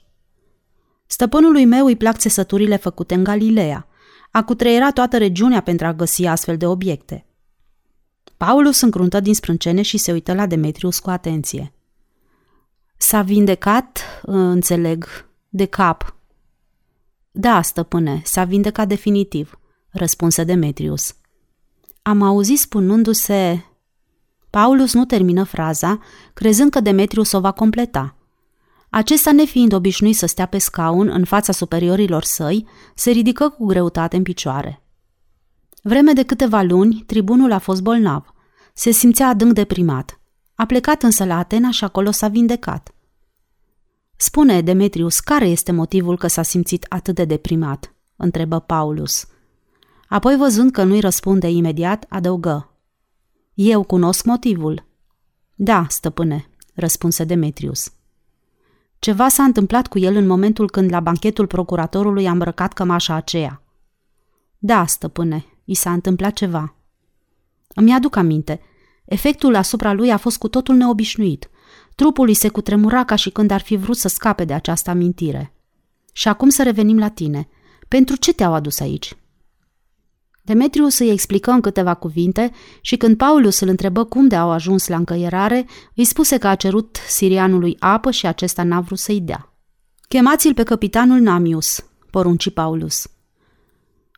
Stăpânului meu îi plac țesăturile făcute în Galileea. A cutreiera toată regiunea pentru a găsi astfel de obiecte. Paulus încruntă din sprâncene și se uită la Demetrius cu atenție. S-a vindecat, înțeleg, de cap. Da, stăpâne, s-a vindecat definitiv, răspunse Demetrius. Am auzit spunându-se... Paulus nu termină fraza, crezând că Demetrius o va completa – acesta, nefiind obișnuit să stea pe scaun în fața superiorilor săi, se ridică cu greutate în picioare. Vreme de câteva luni, tribunul a fost bolnav. Se simțea adânc deprimat. A plecat însă la Atena și acolo s-a vindecat. Spune, Demetrius, care este motivul că s-a simțit atât de deprimat? întrebă Paulus. Apoi, văzând că nu-i răspunde imediat, adăugă. Eu cunosc motivul. Da, stăpâne, răspunse Demetrius. Ceva s-a întâmplat cu el în momentul când la banchetul procuratorului a îmbrăcat cămașa aceea. Da, stăpâne, i s-a întâmplat ceva. Îmi aduc aminte. Efectul asupra lui a fost cu totul neobișnuit. Trupul îi se cutremura ca și când ar fi vrut să scape de această amintire. Și acum să revenim la tine. Pentru ce te-au adus aici? Demetrius îi explică în câteva cuvinte și când Paulus îl întrebă cum de au ajuns la încăierare, îi spuse că a cerut sirianului apă și acesta n-a vrut să-i dea. Chemați-l pe capitanul Namius, porunci Paulus.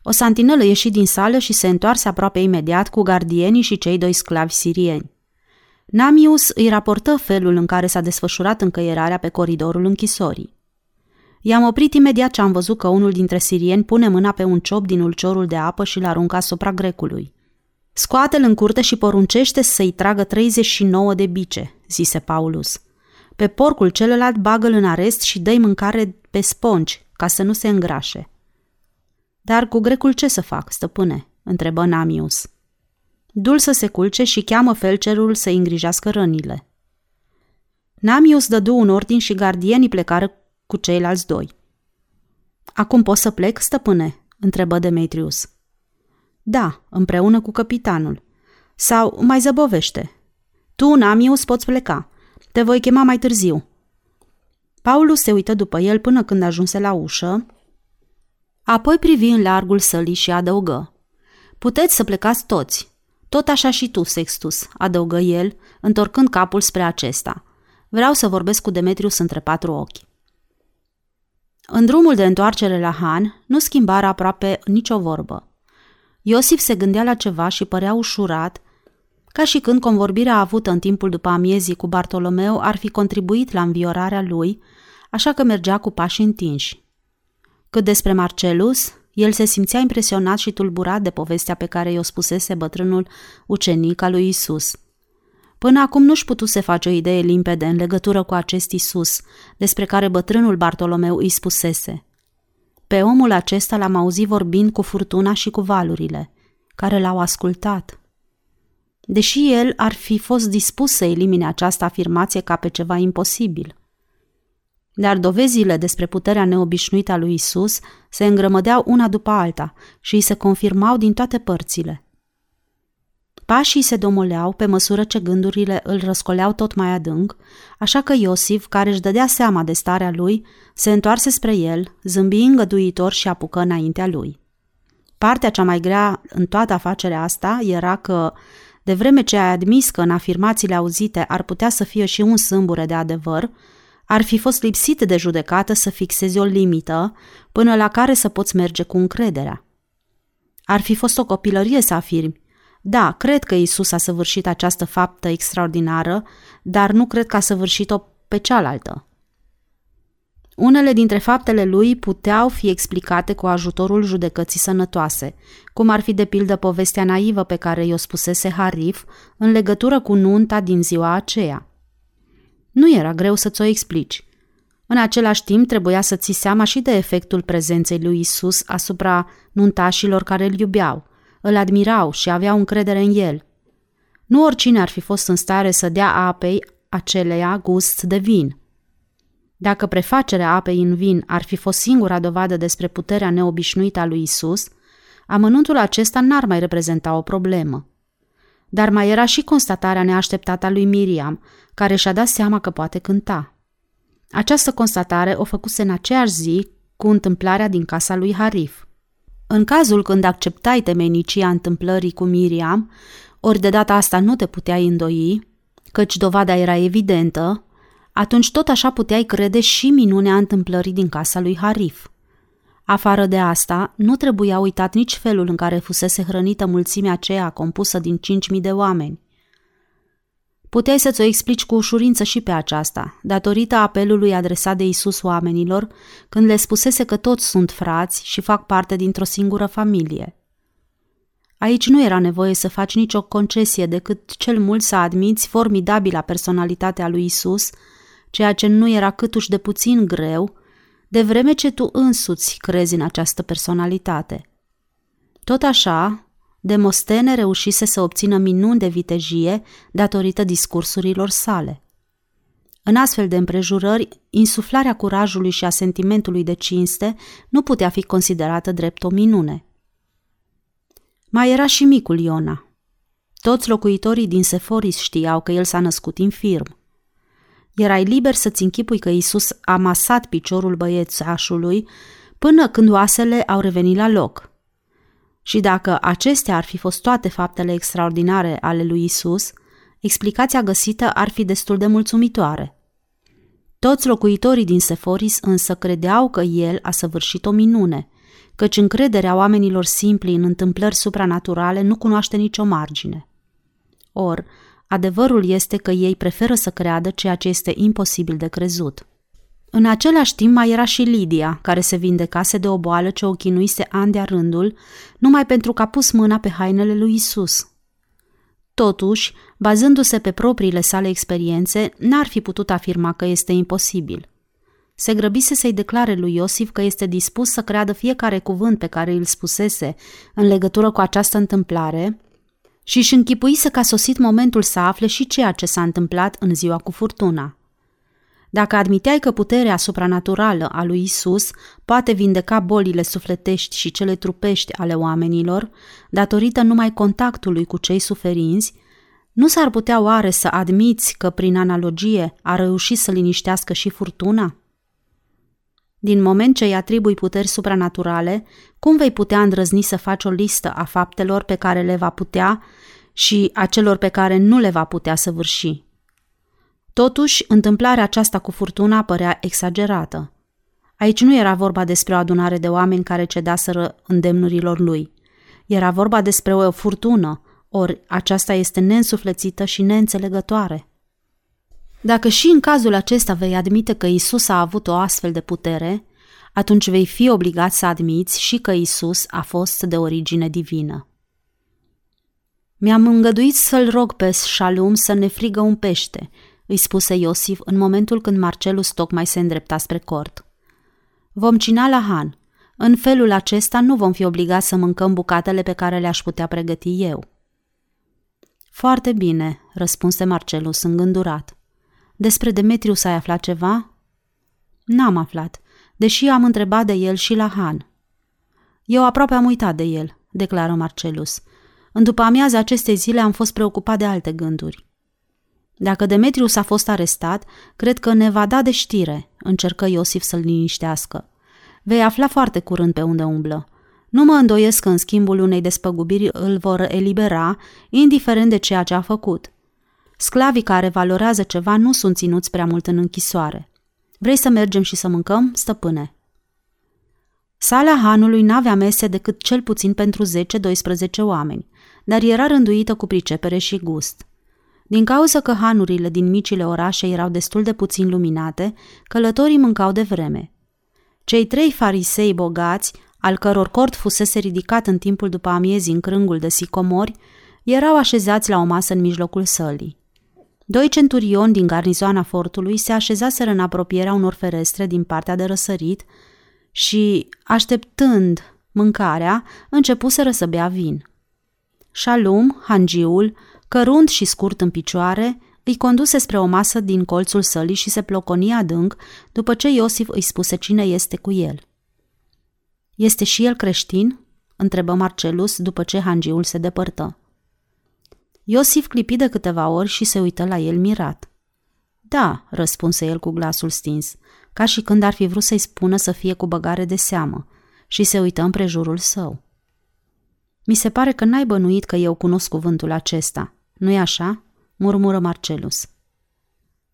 O santinelă ieși din sală și se întoarse aproape imediat cu gardienii și cei doi sclavi sirieni. Namius îi raportă felul în care s-a desfășurat încăierarea pe coridorul închisorii. I-am oprit imediat ce am văzut că unul dintre sirieni pune mâna pe un ciop din ulciorul de apă și l aruncă asupra grecului. Scoate-l în curte și poruncește să-i tragă 39 de bice, zise Paulus. Pe porcul celălalt bagă-l în arest și dă mâncare pe spongi, ca să nu se îngrașe. Dar cu grecul ce să fac, stăpâne? întrebă Namius. Dul să se culce și cheamă felcerul să îngrijească rănile. Namius dădu un ordin și gardienii plecară cu ceilalți doi. Acum pot să plec, stăpâne?" întrebă Demetrius. Da, împreună cu capitanul. Sau mai zăbovește. Tu, Namius, poți pleca. Te voi chema mai târziu. Paulus se uită după el până când ajunse la ușă, apoi privi în largul sălii și adăugă. Puteți să plecați toți. Tot așa și tu, Sextus, adăugă el, întorcând capul spre acesta. Vreau să vorbesc cu Demetrius între patru ochi. În drumul de întoarcere la Han, nu schimbară aproape nicio vorbă. Iosif se gândea la ceva și părea ușurat, ca și când convorbirea avută în timpul după amiezii cu Bartolomeu ar fi contribuit la înviorarea lui, așa că mergea cu pași întinși. Cât despre Marcelus, El se simțea impresionat și tulburat de povestea pe care i-o spusese bătrânul ucenic al lui Isus. Până acum nu-și putuse face o idee limpede în legătură cu acest Isus, despre care bătrânul Bartolomeu îi spusese. Pe omul acesta l-am auzit vorbind cu furtuna și cu valurile, care l-au ascultat. Deși el ar fi fost dispus să elimine această afirmație ca pe ceva imposibil – dar dovezile despre puterea neobișnuită a lui Isus se îngrămădeau una după alta și îi se confirmau din toate părțile. Pașii se domoleau pe măsură ce gândurile îl răscoleau tot mai adânc, așa că Iosif, care își dădea seama de starea lui, se întoarse spre el, zâmbi îngăduitor și apucă înaintea lui. Partea cea mai grea în toată afacerea asta era că, de vreme ce ai admis că în afirmațiile auzite ar putea să fie și un sâmbure de adevăr, ar fi fost lipsit de judecată să fixezi o limită până la care să poți merge cu încrederea. Ar fi fost o copilărie să afirmi, da, cred că Isus a săvârșit această faptă extraordinară, dar nu cred că a săvârșit-o pe cealaltă. Unele dintre faptele lui puteau fi explicate cu ajutorul judecății sănătoase, cum ar fi de pildă povestea naivă pe care i-o spusese Harif în legătură cu nunta din ziua aceea. Nu era greu să-ți o explici. În același timp, trebuia să ții seama și de efectul prezenței lui Isus asupra nuntașilor care îl iubeau, îl admirau și aveau încredere în el. Nu oricine ar fi fost în stare să dea apei aceleia gust de vin. Dacă prefacerea apei în vin ar fi fost singura dovadă despre puterea neobișnuită a lui Isus, amănuntul acesta n-ar mai reprezenta o problemă. Dar mai era și constatarea neașteptată a lui Miriam, care și-a dat seama că poate cânta. Această constatare o făcuse în aceeași zi cu întâmplarea din casa lui Harif. În cazul când acceptai temenicia întâmplării cu Miriam, ori de data asta nu te puteai îndoi, căci dovada era evidentă, atunci tot așa puteai crede și minunea întâmplării din casa lui Harif. Afară de asta, nu trebuia uitat nici felul în care fusese hrănită mulțimea aceea compusă din 5.000 de oameni. Puteai să-ți o explici cu ușurință și pe aceasta, datorită apelului adresat de Isus oamenilor, când le spusese că toți sunt frați și fac parte dintr-o singură familie. Aici nu era nevoie să faci nicio concesie decât cel mult să admiți formidabila personalitatea lui Isus, ceea ce nu era câtuși de puțin greu, de vreme ce tu însuți crezi în această personalitate. Tot așa, Demostene reușise să obțină minuni de vitejie datorită discursurilor sale. În astfel de împrejurări, insuflarea curajului și a sentimentului de cinste nu putea fi considerată drept o minune. Mai era și micul Iona. Toți locuitorii din Seforis știau că el s-a născut infirm. Erai liber să-ți închipui că Isus a masat piciorul băiețașului până când oasele au revenit la loc – și dacă acestea ar fi fost toate faptele extraordinare ale lui Isus, explicația găsită ar fi destul de mulțumitoare. Toți locuitorii din Seforis însă credeau că el a săvârșit o minune, căci încrederea oamenilor simpli în întâmplări supranaturale nu cunoaște nicio margine. Or, adevărul este că ei preferă să creadă ceea ce este imposibil de crezut. În același timp mai era și Lidia, care se vindecase de o boală ce o chinuise ani de rândul, numai pentru că a pus mâna pe hainele lui Isus. Totuși, bazându-se pe propriile sale experiențe, n-ar fi putut afirma că este imposibil. Se grăbise să-i declare lui Iosif că este dispus să creadă fiecare cuvânt pe care îl spusese în legătură cu această întâmplare și își închipuise că a sosit momentul să afle și ceea ce s-a întâmplat în ziua cu furtuna. Dacă admiteai că puterea supranaturală a lui Isus poate vindeca bolile sufletești și cele trupești ale oamenilor, datorită numai contactului cu cei suferinți, nu s-ar putea oare să admiți că, prin analogie, a reușit să liniștească și furtuna? Din moment ce îi atribui puteri supranaturale, cum vei putea îndrăzni să faci o listă a faptelor pe care le va putea și a celor pe care nu le va putea săvârși? Totuși, întâmplarea aceasta cu furtuna părea exagerată. Aici nu era vorba despre o adunare de oameni care cedaseră îndemnurilor lui. Era vorba despre o furtună, ori aceasta este neînsuflețită și neînțelegătoare. Dacă și în cazul acesta vei admite că Isus a avut o astfel de putere, atunci vei fi obligat să admiți și că Isus a fost de origine divină. Mi-am îngăduit să-l rog pe Shalom să ne frigă un pește, îi spuse Iosif în momentul când Marcelus tocmai se îndrepta spre cort. Vom cina la Han. În felul acesta nu vom fi obligați să mâncăm bucatele pe care le-aș putea pregăti eu. Foarte bine, răspunse Marcelus îngândurat. Despre Demetrius ai aflat ceva? N-am aflat, deși am întrebat de el și la Han. Eu aproape am uitat de el, declară Marcelus. În după amiază acestei zile am fost preocupat de alte gânduri. Dacă Demetrius a fost arestat, cred că ne va da de știre, încercă Iosif să-l liniștească. Vei afla foarte curând pe unde umblă. Nu mă îndoiesc că în schimbul unei despăgubiri îl vor elibera, indiferent de ceea ce a făcut. Sclavii care valorează ceva nu sunt ținuți prea mult în închisoare. Vrei să mergem și să mâncăm, stăpâne? Sala hanului n-avea mese decât cel puțin pentru 10-12 oameni, dar era rânduită cu pricepere și gust. Din cauza că hanurile din micile orașe erau destul de puțin luminate, călătorii mâncau de vreme. Cei trei farisei bogați, al căror cort fusese ridicat în timpul după amiezii în crângul de sicomori, erau așezați la o masă în mijlocul sălii. Doi centurioni din garnizoana fortului se așezaseră în apropierea unor ferestre din partea de răsărit și, așteptând mâncarea, începuseră să bea vin. Shalom, hangiul, cărunt și scurt în picioare, îi conduse spre o masă din colțul sălii și se ploconi adânc după ce Iosif îi spuse cine este cu el. Este și el creștin?" întrebă Marcelus după ce hangiul se depărtă. Iosif clipi de câteva ori și se uită la el mirat. Da, răspunse el cu glasul stins, ca și când ar fi vrut să-i spună să fie cu băgare de seamă, și se uită împrejurul său. Mi se pare că n-ai bănuit că eu cunosc cuvântul acesta, nu-i așa?" murmură Marcelus.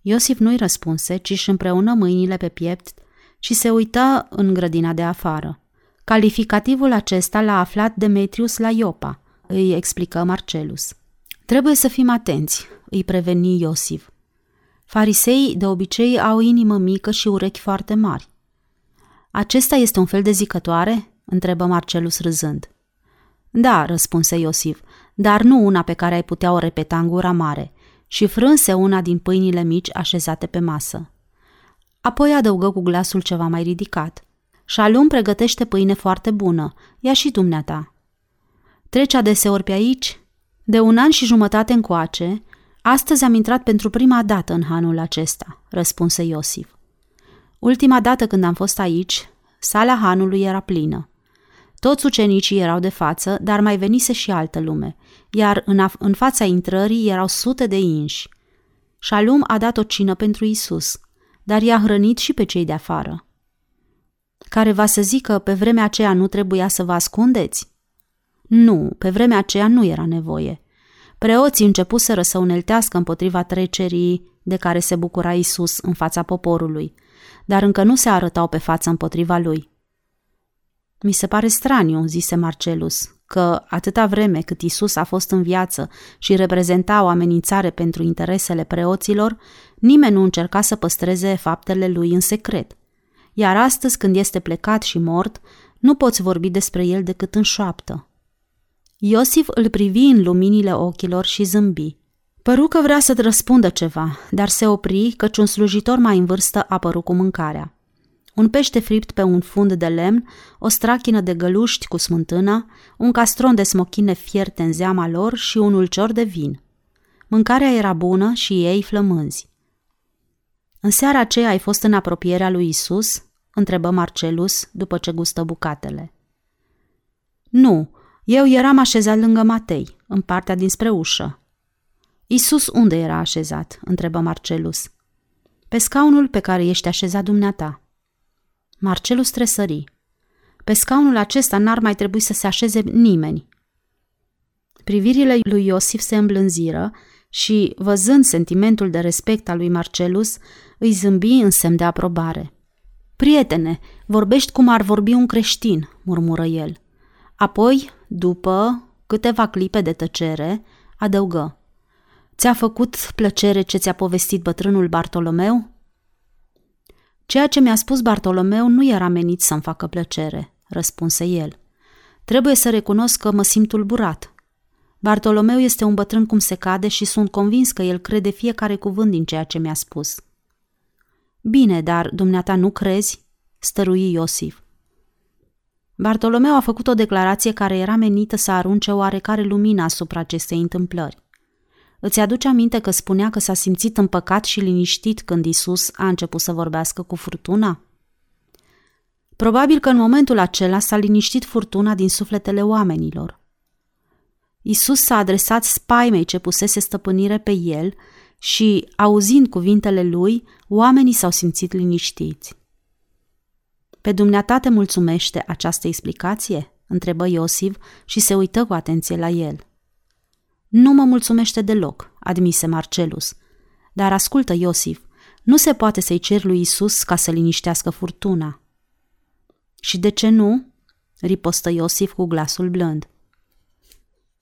Iosif nu-i răspunse, ci își împreună mâinile pe piept și se uită în grădina de afară. Calificativul acesta l-a aflat Demetrius la Iopa, îi explică Marcelus. Trebuie să fim atenți, îi preveni Iosif. Farisei de obicei au inimă mică și urechi foarte mari. Acesta este un fel de zicătoare? întrebă Marcelus râzând. Da, răspunse Iosif, dar nu una pe care ai putea o repeta în gura mare, și frânse una din pâinile mici așezate pe masă. Apoi adăugă cu glasul ceva mai ridicat. Șalum pregătește pâine foarte bună, ia și dumneata. Treci adeseori pe aici? De un an și jumătate încoace, astăzi am intrat pentru prima dată în hanul acesta, răspunse Iosif. Ultima dată când am fost aici, sala hanului era plină. Toți ucenicii erau de față, dar mai venise și altă lume, iar în, af- în fața intrării erau sute de inși. Shalom a dat o cină pentru Isus, dar i-a hrănit și pe cei de afară. Care va să zică pe vremea aceea nu trebuia să vă ascundeți? Nu, pe vremea aceea nu era nevoie. Preoții începuseră să uneltească împotriva trecerii de care se bucura Isus în fața poporului, dar încă nu se arătau pe față împotriva lui. Mi se pare straniu, zise Marcelus, că atâta vreme cât Isus a fost în viață și reprezenta o amenințare pentru interesele preoților, nimeni nu încerca să păstreze faptele lui în secret. Iar astăzi, când este plecat și mort, nu poți vorbi despre el decât în șoaptă. Iosif îl privi în luminile ochilor și zâmbi. Păru că vrea să-ți răspundă ceva, dar se opri căci un slujitor mai în vârstă a apărut cu mâncarea un pește fript pe un fund de lemn, o strachină de găluști cu smântână, un castron de smochine fierte în zeama lor și un ulcior de vin. Mâncarea era bună și ei flămânzi. În seara aceea ai fost în apropierea lui Isus? întrebă Marcelus după ce gustă bucatele. Nu, eu eram așezat lângă Matei, în partea dinspre ușă. Isus unde era așezat? întrebă Marcelus. Pe scaunul pe care ești așezat dumneata. Marcelus tresări. Pe scaunul acesta n-ar mai trebui să se așeze nimeni. Privirile lui Iosif se îmblânziră și, văzând sentimentul de respect al lui Marcelus, îi zâmbi în semn de aprobare. Prietene, vorbești cum ar vorbi un creștin, murmură el. Apoi, după câteva clipe de tăcere, adăugă. Ți-a făcut plăcere ce ți-a povestit bătrânul Bartolomeu? Ceea ce mi-a spus Bartolomeu nu era menit să-mi facă plăcere, răspunse el. Trebuie să recunosc că mă simt tulburat. Bartolomeu este un bătrân cum se cade și sunt convins că el crede fiecare cuvânt din ceea ce mi-a spus. Bine, dar dumneata nu crezi? stărui Iosif. Bartolomeu a făcut o declarație care era menită să arunce oarecare lumină asupra acestei întâmplări. Îți aduce aminte că spunea că s-a simțit împăcat și liniștit când Isus a început să vorbească cu furtuna? Probabil că în momentul acela s-a liniștit furtuna din sufletele oamenilor. Isus s-a adresat spaimei ce pusese stăpânire pe el și, auzind cuvintele lui, oamenii s-au simțit liniștiți. Pe dumneata te mulțumește această explicație? întrebă Iosif și se uită cu atenție la el. Nu mă mulțumește deloc, admise Marcelus. Dar ascultă, Iosif, nu se poate să-i cer lui Isus ca să liniștească furtuna. Și de ce nu? ripostă Iosif cu glasul blând.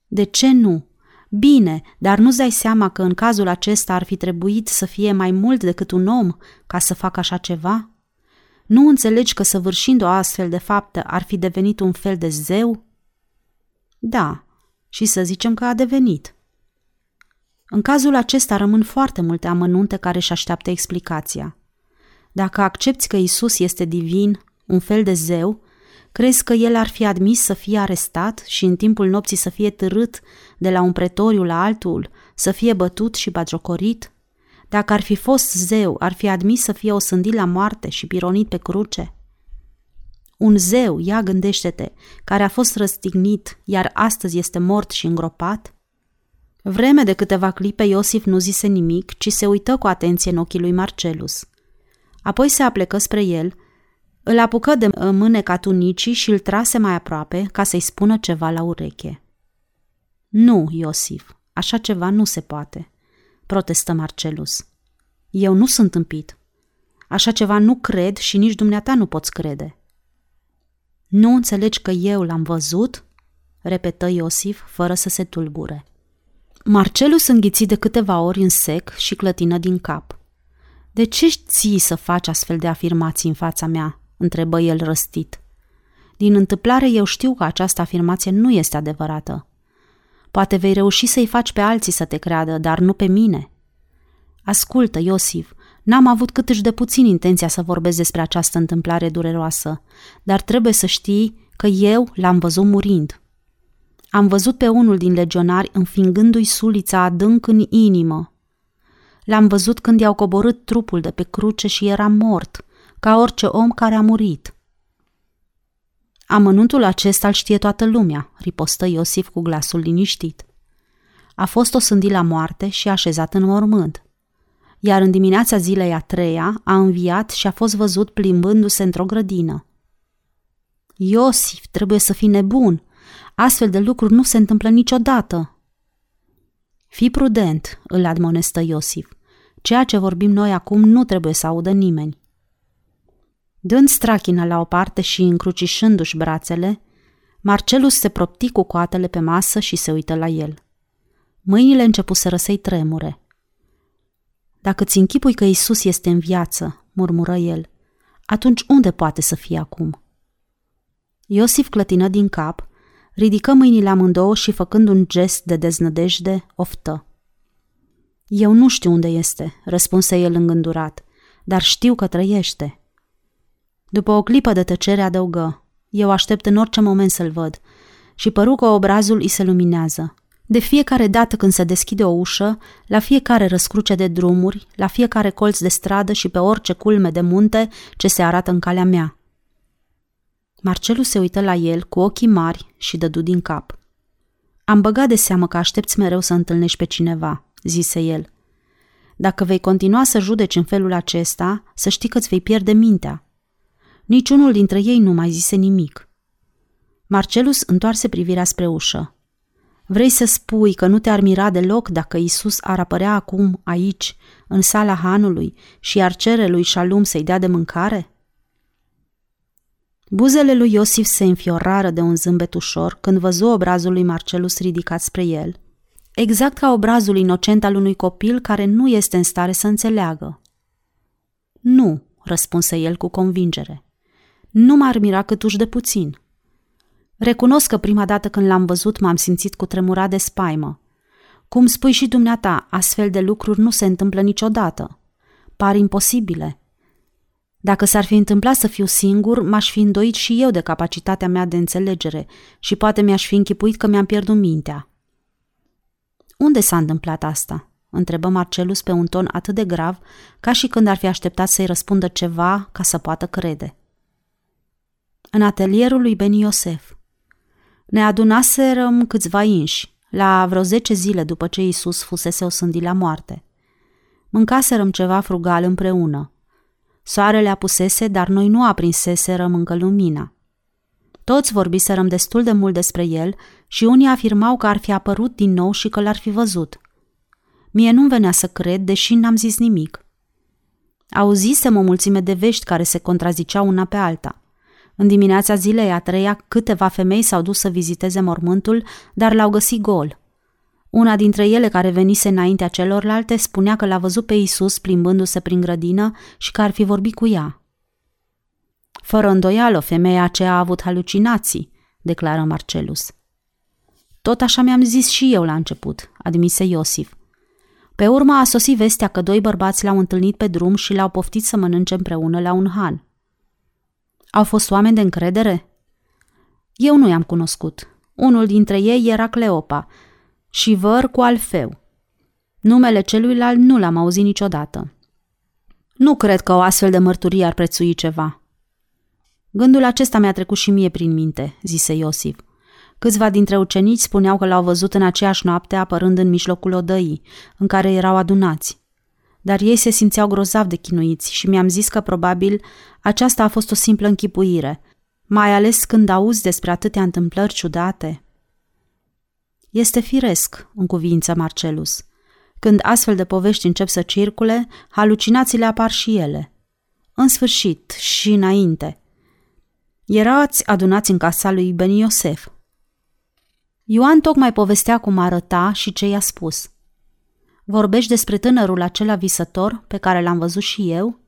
De ce nu? Bine, dar nu-ți dai seama că în cazul acesta ar fi trebuit să fie mai mult decât un om ca să facă așa ceva? Nu înțelegi că săvârșind o astfel de faptă ar fi devenit un fel de zeu? Da, și să zicem că a devenit. În cazul acesta rămân foarte multe amănunte care își așteaptă explicația. Dacă accepti că Isus este divin, un fel de zeu, crezi că el ar fi admis să fie arestat și în timpul nopții să fie târât de la un pretoriu la altul, să fie bătut și bagiocorit? Dacă ar fi fost zeu, ar fi admis să fie osândit la moarte și pironit pe cruce? Un zeu, ia gândește-te, care a fost răstignit, iar astăzi este mort și îngropat? Vreme de câteva clipe Iosif nu zise nimic, ci se uită cu atenție în ochii lui Marcelus. Apoi se aplecă spre el, îl apucă de mâneca tunicii și îl trase mai aproape ca să-i spună ceva la ureche. Nu, Iosif, așa ceva nu se poate, protestă Marcelus. Eu nu sunt împit. Așa ceva nu cred și nici dumneata nu poți crede. Nu înțelegi că eu l-am văzut? repetă Iosif, fără să se tulbure. Marcelus înghiți de câteva ori în sec și clătină din cap. De ce ții să faci astfel de afirmații în fața mea? întrebă el răstit. Din întâmplare eu știu că această afirmație nu este adevărată. Poate vei reuși să-i faci pe alții să te creadă, dar nu pe mine. Ascultă, Iosif, N-am avut cât de puțin intenția să vorbesc despre această întâmplare dureroasă, dar trebuie să știi că eu l-am văzut murind. Am văzut pe unul din legionari înfingându-i sulița adânc în inimă. L-am văzut când i-au coborât trupul de pe cruce și era mort, ca orice om care a murit. Amănuntul acesta îl știe toată lumea, ripostă Iosif cu glasul liniștit. A fost osândit la moarte și așezat în mormânt iar în dimineața zilei a treia a înviat și a fost văzut plimbându-se într-o grădină. Iosif, trebuie să fii nebun. Astfel de lucruri nu se întâmplă niciodată. Fii prudent, îl admonestă Iosif. Ceea ce vorbim noi acum nu trebuie să audă nimeni. Dând strachina la o parte și încrucișându-și brațele, Marcelus se propti cu coatele pe masă și se uită la el. Mâinile începuseră să-i tremure. Dacă ți închipui că Isus este în viață, murmură el, atunci unde poate să fie acum? Iosif clătină din cap, ridică mâinile amândouă și făcând un gest de deznădejde, oftă. Eu nu știu unde este, răspunse el îngândurat, dar știu că trăiește. După o clipă de tăcere adăugă, eu aștept în orice moment să-l văd, și păru că obrazul îi se luminează. De fiecare dată când se deschide o ușă, la fiecare răscruce de drumuri, la fiecare colț de stradă și pe orice culme de munte ce se arată în calea mea. Marcelu se uită la el cu ochii mari și dădu din cap. Am băgat de seamă că aștepți mereu să întâlnești pe cineva, zise el. Dacă vei continua să judeci în felul acesta, să știi că îți vei pierde mintea. Niciunul dintre ei nu mai zise nimic. Marcelus întoarse privirea spre ușă. Vrei să spui că nu te-ar mira deloc dacă Isus ar apărea acum aici, în sala Hanului, și ar cere lui Shalom să-i dea de mâncare? Buzele lui Iosif se înfiorară de un zâmbet ușor când văzu obrazul lui Marcelus ridicat spre el, exact ca obrazul inocent al unui copil care nu este în stare să înțeleagă. Nu, răspunse el cu convingere. Nu m-ar mira cât uși de puțin. Recunosc că prima dată când l-am văzut m-am simțit cu tremurat de spaimă. Cum spui și dumneata, astfel de lucruri nu se întâmplă niciodată. Par imposibile. Dacă s-ar fi întâmplat să fiu singur, m-aș fi îndoit și eu de capacitatea mea de înțelegere și poate mi-aș fi închipuit că mi-am pierdut mintea. Unde s-a întâmplat asta? întrebă Marcelus pe un ton atât de grav, ca și când ar fi așteptat să-i răspundă ceva ca să poată crede. În atelierul lui Beni Iosef. Ne adunaserăm câțiva inși, la vreo zece zile după ce Isus fusese osândit la moarte. Mâncaserăm ceva frugal împreună. Soarele apusese, dar noi nu aprinseserăm încă lumina. Toți vorbiserăm destul de mult despre el și unii afirmau că ar fi apărut din nou și că l-ar fi văzut. Mie nu-mi venea să cred, deși n-am zis nimic. Auzisem o mulțime de vești care se contraziceau una pe alta. În dimineața zilei a treia, câteva femei s-au dus să viziteze mormântul, dar l-au găsit gol. Una dintre ele, care venise înaintea celorlalte, spunea că l-a văzut pe Isus plimbându-se prin grădină și că ar fi vorbit cu ea. Fără îndoială, femeia aceea a avut halucinații, declară Marcelus. Tot așa mi-am zis și eu la început, admise Iosif. Pe urmă a sosit vestea că doi bărbați l-au întâlnit pe drum și l-au poftit să mănânce împreună la un han. Au fost oameni de încredere? Eu nu i-am cunoscut. Unul dintre ei era Cleopa și văr cu Alfeu. Numele celuilalt nu l-am auzit niciodată. Nu cred că o astfel de mărturie ar prețui ceva. Gândul acesta mi-a trecut și mie prin minte, zise Iosif. Câțiva dintre ucenici spuneau că l-au văzut în aceeași noapte apărând în mijlocul odăii, în care erau adunați. Dar ei se simțeau grozav de chinuiți și mi-am zis că probabil aceasta a fost o simplă închipuire, mai ales când auzi despre atâtea întâmplări ciudate. Este firesc, în cuvință Marcelus. Când astfel de povești încep să circule, halucinațiile apar și ele. În sfârșit și înainte. Erați adunați în casa lui Ben Iosef, Ioan tocmai povestea cum arăta și ce i-a spus. Vorbești despre tânărul acela visător pe care l-am văzut și eu?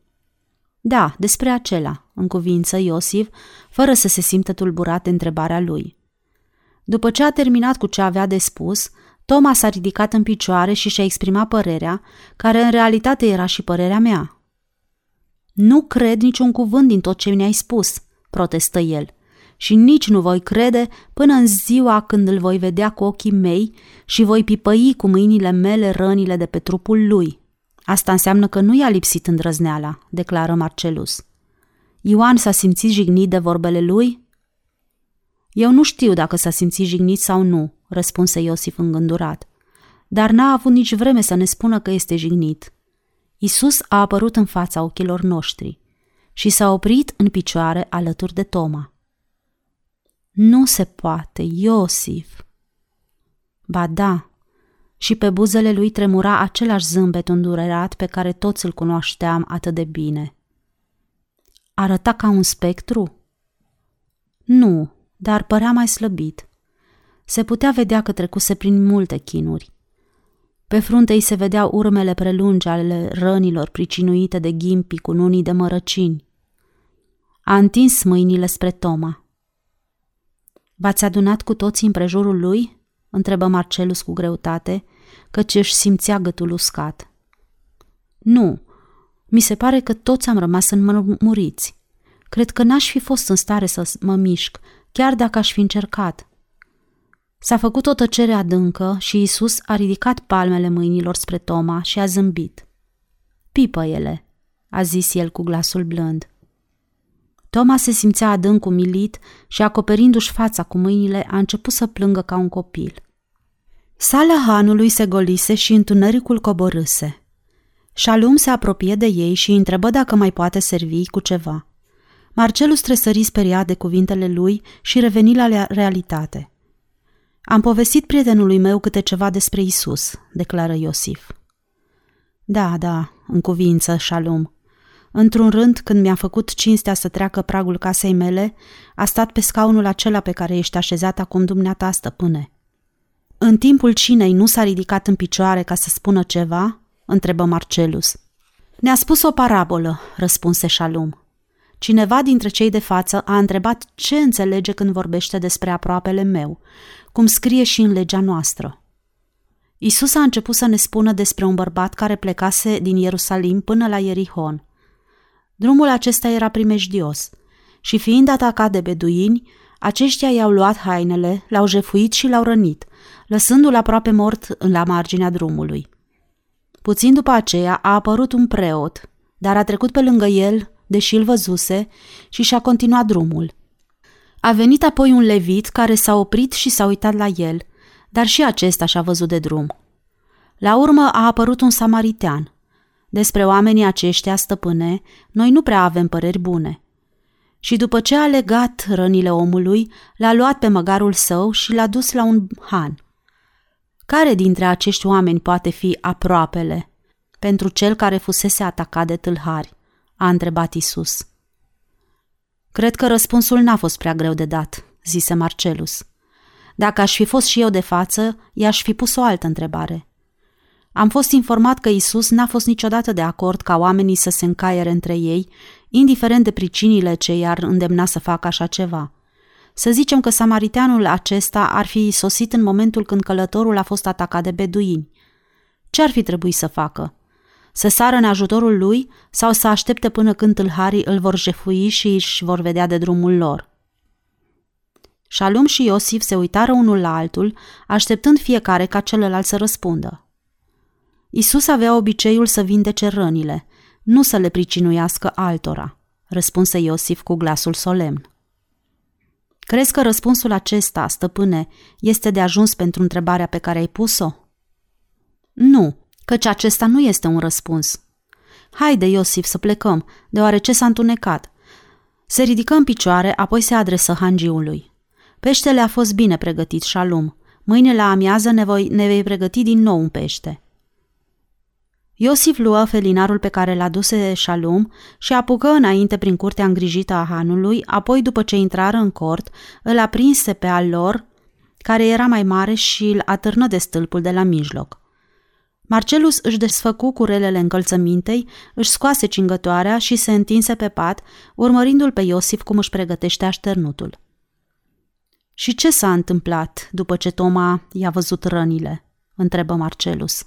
Da, despre acela, în cuvință Iosif, fără să se simtă tulburat de întrebarea lui. După ce a terminat cu ce avea de spus, Toma s-a ridicat în picioare și și-a exprimat părerea, care în realitate era și părerea mea. Nu cred niciun cuvânt din tot ce mi-ai spus, protestă el – și nici nu voi crede până în ziua când îl voi vedea cu ochii mei și voi pipăi cu mâinile mele rănile de pe trupul lui. Asta înseamnă că nu i-a lipsit îndrăzneala, declară Marcelus. Ioan s-a simțit jignit de vorbele lui? Eu nu știu dacă s-a simțit jignit sau nu, răspunse Iosif îngândurat, dar n-a avut nici vreme să ne spună că este jignit. Isus a apărut în fața ochilor noștri și s-a oprit în picioare alături de Toma. Nu se poate, Iosif. Ba da, și pe buzele lui tremura același zâmbet îndurerat pe care toți îl cunoșteam atât de bine. Arăta ca un spectru? Nu, dar părea mai slăbit. Se putea vedea că trecuse prin multe chinuri. Pe frunte îi se vedeau urmele prelungi ale rănilor pricinuite de ghimpi cu nunii de mărăcini. A întins mâinile spre Toma. V-ați adunat cu toții împrejurul lui?" întrebă Marcelus cu greutate, căci își simțea gâtul uscat. Nu, mi se pare că toți am rămas înmuriți. Cred că n-aș fi fost în stare să mă mișc, chiar dacă aș fi încercat. S-a făcut o tăcere adâncă și Isus a ridicat palmele mâinilor spre Toma și a zâmbit. Pipă ele, a zis el cu glasul blând. Toma se simțea adânc umilit și, acoperindu-și fața cu mâinile, a început să plângă ca un copil. Sala hanului se golise și întunericul coborâse. Shalom se apropie de ei și îi întrebă dacă mai poate servi cu ceva. Marcelus tresări speriat de cuvintele lui și reveni la realitate. Am povestit prietenului meu câte ceva despre Isus, declară Iosif. Da, da, în cuvință, Shalom, Într-un rând, când mi-a făcut cinstea să treacă pragul casei mele, a stat pe scaunul acela pe care ești așezat acum dumneata, stăpâne. În timpul cinei nu s-a ridicat în picioare ca să spună ceva? întrebă Marcelus. Ne-a spus o parabolă, răspunse Shalom. Cineva dintre cei de față a întrebat ce înțelege când vorbește despre aproapele meu, cum scrie și în legea noastră. Isus a început să ne spună despre un bărbat care plecase din Ierusalim până la Ierihon. Drumul acesta era primejdios și fiind atacat de beduini, aceștia i-au luat hainele, l-au jefuit și l-au rănit, lăsându-l aproape mort la marginea drumului. Puțin după aceea a apărut un preot, dar a trecut pe lângă el, deși îl văzuse, și și-a continuat drumul. A venit apoi un levit care s-a oprit și s-a uitat la el, dar și acesta și-a văzut de drum. La urmă a apărut un samaritean. Despre oamenii aceștia, stăpâne, noi nu prea avem păreri bune. Și după ce a legat rănile omului, l-a luat pe măgarul său și l-a dus la un han. Care dintre acești oameni poate fi aproapele pentru cel care fusese atacat de tâlhari? a întrebat Isus. Cred că răspunsul n-a fost prea greu de dat, zise Marcelus. Dacă aș fi fost și eu de față, i-aș fi pus o altă întrebare. Am fost informat că Isus n-a fost niciodată de acord ca oamenii să se încaiere între ei, indiferent de pricinile ce i-ar îndemna să facă așa ceva. Să zicem că samariteanul acesta ar fi sosit în momentul când călătorul a fost atacat de beduini. Ce ar fi trebuit să facă? Să sară în ajutorul lui sau să aștepte până când tâlharii îl vor jefui și își vor vedea de drumul lor? Shalom și Iosif se uitară unul la altul, așteptând fiecare ca celălalt să răspundă. Isus avea obiceiul să vindece rănile, nu să le pricinuiască altora, răspunse Iosif cu glasul solemn. Crezi că răspunsul acesta, stăpâne, este de ajuns pentru întrebarea pe care ai pus-o? Nu, căci acesta nu este un răspuns. Haide, Iosif, să plecăm, deoarece s-a întunecat. Se ridică în picioare, apoi se adresă hangiului. Peștele a fost bine pregătit, Shalom. Mâine la amiază ne, voi, ne vei pregăti din nou un pește. Iosif luă felinarul pe care l-a duse Shalom și apucă înainte prin curtea îngrijită a hanului, apoi după ce intrară în cort, îl aprinse pe al lor, care era mai mare și îl atârnă de stâlpul de la mijloc. Marcelus își desfăcu curelele încălțămintei, își scoase cingătoarea și se întinse pe pat, urmărindu-l pe Iosif cum își pregătește așternutul. Și ce s-a întâmplat după ce Toma i-a văzut rănile? întrebă Marcelus.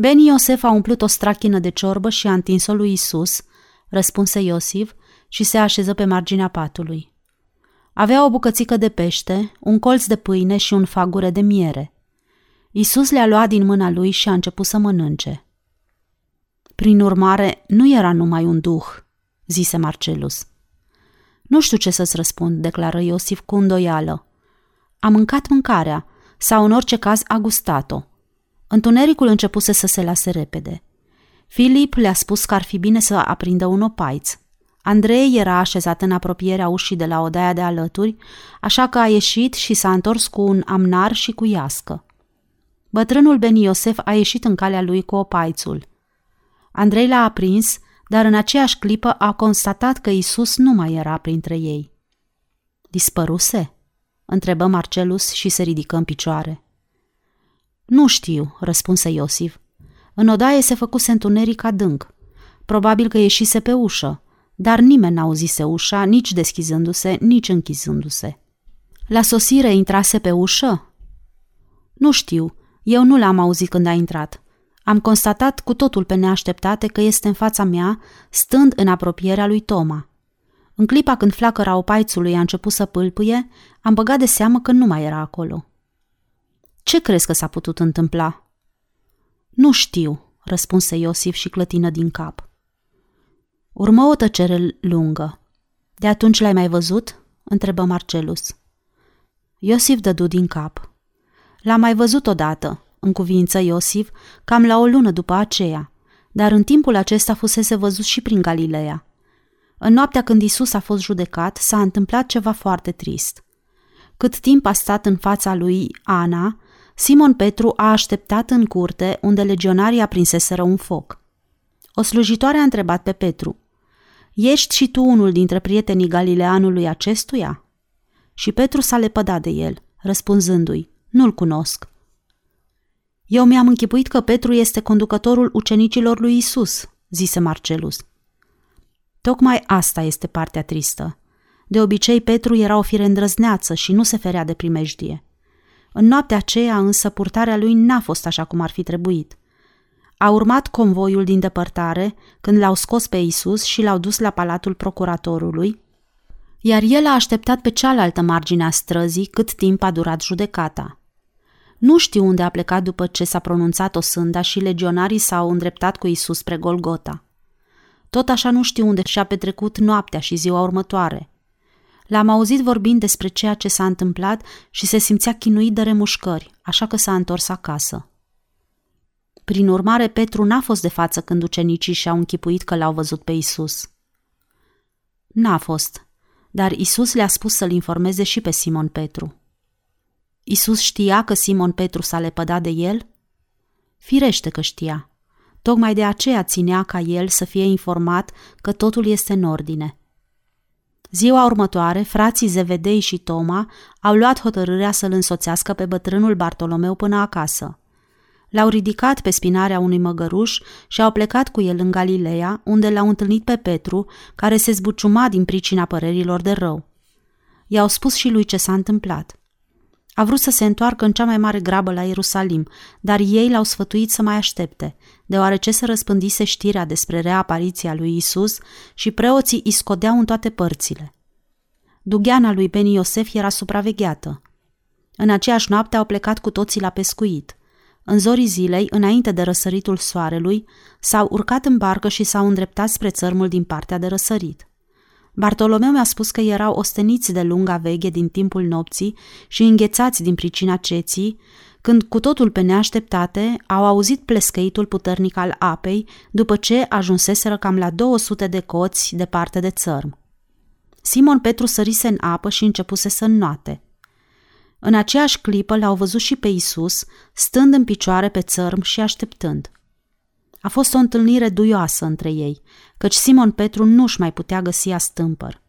Beni Iosef a umplut o strachină de ciorbă și a întins-o lui Isus, răspunse Iosif și se așeză pe marginea patului. Avea o bucățică de pește, un colț de pâine și un fagure de miere. Isus le-a luat din mâna lui și a început să mănânce. Prin urmare, nu era numai un duh, zise Marcelus. Nu știu ce să-ți răspund, declară Iosif cu îndoială. A mâncat mâncarea, sau în orice caz a gustat-o. Întunericul începuse să se lase repede. Filip le-a spus că ar fi bine să aprindă un opaiț. Andrei era așezat în apropierea ușii de la odaia de alături, așa că a ieșit și s-a întors cu un amnar și cu iască. Bătrânul Ben Iosef a ieșit în calea lui cu opaițul. Andrei l-a aprins, dar în aceeași clipă a constatat că Isus nu mai era printre ei. Dispăruse? întrebă Marcelus și se ridică în picioare. Nu știu, răspunse Iosif. În odaie se făcuse întuneric adânc. Probabil că ieșise pe ușă, dar nimeni n-auzise ușa, nici deschizându-se, nici închizându-se. La sosire intrase pe ușă? Nu știu, eu nu l-am auzit când a intrat. Am constatat cu totul pe neașteptate că este în fața mea, stând în apropierea lui Toma. În clipa când flacăra opaițului a început să pâlpâie, am băgat de seamă că nu mai era acolo. Ce crezi că s-a putut întâmpla? Nu știu, răspunse Iosif și clătină din cap. Urmă o tăcere lungă. De atunci l-ai mai văzut? întrebă Marcelus. Iosif dădu din cap. L-am mai văzut odată, în cuvință Iosif, cam la o lună după aceea, dar în timpul acesta fusese văzut și prin Galileea. În noaptea când Isus a fost judecat, s-a întâmplat ceva foarte trist. Cât timp a stat în fața lui Ana, Simon Petru a așteptat în curte unde legionarii aprinseseră un foc. O slujitoare a întrebat pe Petru, Ești și tu unul dintre prietenii galileanului acestuia? Și Petru s-a lepădat de el, răspunzându-i, Nu-l cunosc. Eu mi-am închipuit că Petru este conducătorul ucenicilor lui Isus, zise Marcelus. Tocmai asta este partea tristă. De obicei, Petru era o fire îndrăzneață și nu se ferea de primejdie. În noaptea aceea însă purtarea lui n-a fost așa cum ar fi trebuit. A urmat convoiul din depărtare când l-au scos pe Isus și l-au dus la palatul procuratorului, iar el a așteptat pe cealaltă margine a străzii cât timp a durat judecata. Nu știu unde a plecat după ce s-a pronunțat o sânda și legionarii s-au îndreptat cu Isus spre Golgota. Tot așa nu știu unde și-a petrecut noaptea și ziua următoare – L-am auzit vorbind despre ceea ce s-a întâmplat și se simțea chinuit de remușcări, așa că s-a întors acasă. Prin urmare, Petru n-a fost de față când ucenicii și-au închipuit că l-au văzut pe Isus. N-a fost, dar Isus le-a spus să-l informeze și pe Simon Petru. Isus știa că Simon Petru s-a lepădat de el? Firește că știa. Tocmai de aceea ținea ca el să fie informat că totul este în ordine. Ziua următoare, frații Zevedei și Toma au luat hotărârea să-l însoțească pe bătrânul Bartolomeu până acasă. L-au ridicat pe spinarea unui măgăruș și au plecat cu el în Galileea, unde l-au întâlnit pe Petru, care se zbuciuma din pricina părerilor de rău. I-au spus și lui ce s-a întâmplat. A vrut să se întoarcă în cea mai mare grabă la Ierusalim, dar ei l-au sfătuit să mai aștepte, deoarece se răspândise știrea despre reapariția lui Isus și preoții îi scodeau în toate părțile. Dugheana lui Beni Iosef era supravegheată. În aceeași noapte au plecat cu toții la pescuit. În zorii zilei, înainte de răsăritul soarelui, s-au urcat în barcă și s-au îndreptat spre țărmul din partea de răsărit. Bartolomeu mi-a spus că erau osteniți de lunga veche din timpul nopții și înghețați din pricina ceții, când cu totul pe neașteptate au auzit plescăitul puternic al apei după ce ajunseseră cam la 200 de coți departe de țărm. Simon Petru sărise în apă și începuse să înnoate. În aceeași clipă l-au văzut și pe Isus, stând în picioare pe țărm și așteptând. A fost o întâlnire duioasă între ei, căci Simon Petru nu-și mai putea găsi stâmpăr.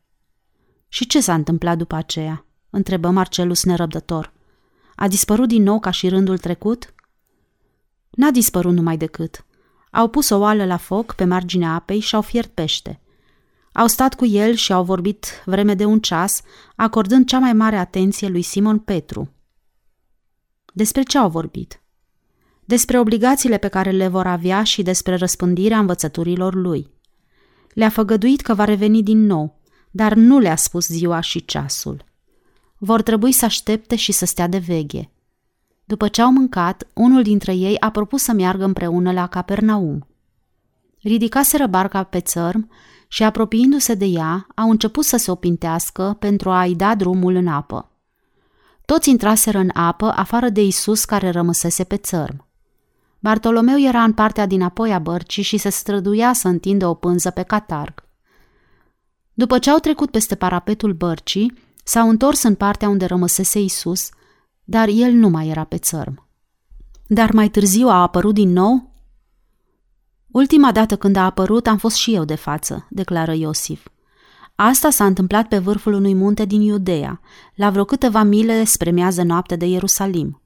Și ce s-a întâmplat după aceea? întrebă Marcelus nerăbdător. A dispărut din nou ca și rândul trecut? N-a dispărut numai decât. Au pus o oală la foc pe marginea apei și au fiert pește. Au stat cu el și au vorbit vreme de un ceas, acordând cea mai mare atenție lui Simon Petru. Despre ce au vorbit? Despre obligațiile pe care le vor avea și despre răspândirea învățăturilor lui. Le-a făgăduit că va reveni din nou, dar nu le-a spus ziua și ceasul. Vor trebui să aștepte și să stea de veghe. După ce au mâncat, unul dintre ei a propus să meargă împreună la Capernaum. Ridicaseră barca pe țărm și, apropiindu-se de ea, au început să se opintească pentru a-i da drumul în apă. Toți intraseră în apă, afară de Isus care rămăsese pe țărm. Bartolomeu era în partea din apoi a bărcii și se străduia să întindă o pânză pe catarg. După ce au trecut peste parapetul bărcii, s-au întors în partea unde rămăsese Isus, dar el nu mai era pe țărm. Dar mai târziu a apărut din nou? Ultima dată când a apărut am fost și eu de față, declară Iosif. Asta s-a întâmplat pe vârful unui munte din Iudea, la vreo câteva mile spre miază noapte de Ierusalim.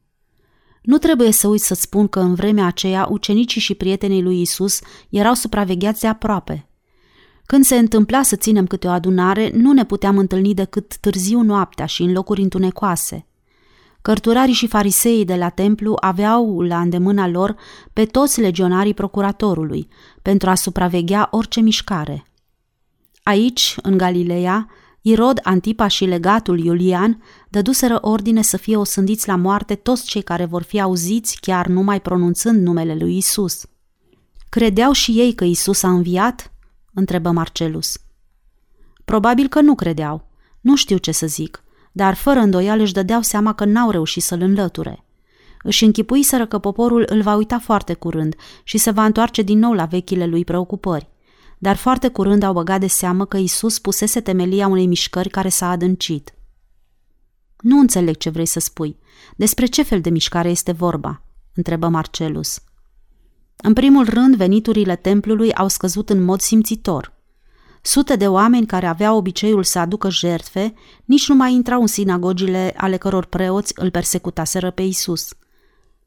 Nu trebuie să uit să spun că în vremea aceea ucenicii și prietenii lui Isus erau supravegheați de aproape. Când se întâmpla să ținem câte o adunare, nu ne puteam întâlni decât târziu noaptea și în locuri întunecoase. Cărturarii și fariseii de la templu aveau la îndemâna lor pe toți legionarii procuratorului pentru a supraveghea orice mișcare. Aici, în Galileea, Irod, Antipa și legatul Iulian dăduseră ordine să fie osândiți la moarte toți cei care vor fi auziți chiar numai pronunțând numele lui Isus. Credeau și ei că Isus a înviat? întrebă Marcelus. Probabil că nu credeau. Nu știu ce să zic, dar fără îndoială își dădeau seama că n-au reușit să-l înlăture. Își închipuiseră că poporul îl va uita foarte curând și se va întoarce din nou la vechile lui preocupări dar foarte curând au băgat de seamă că Isus pusese temelia unei mișcări care s-a adâncit. Nu înțeleg ce vrei să spui. Despre ce fel de mișcare este vorba? întrebă Marcelus. În primul rând, veniturile templului au scăzut în mod simțitor. Sute de oameni care aveau obiceiul să aducă jertfe nici nu mai intrau în sinagogile ale căror preoți îl persecutaseră pe Isus.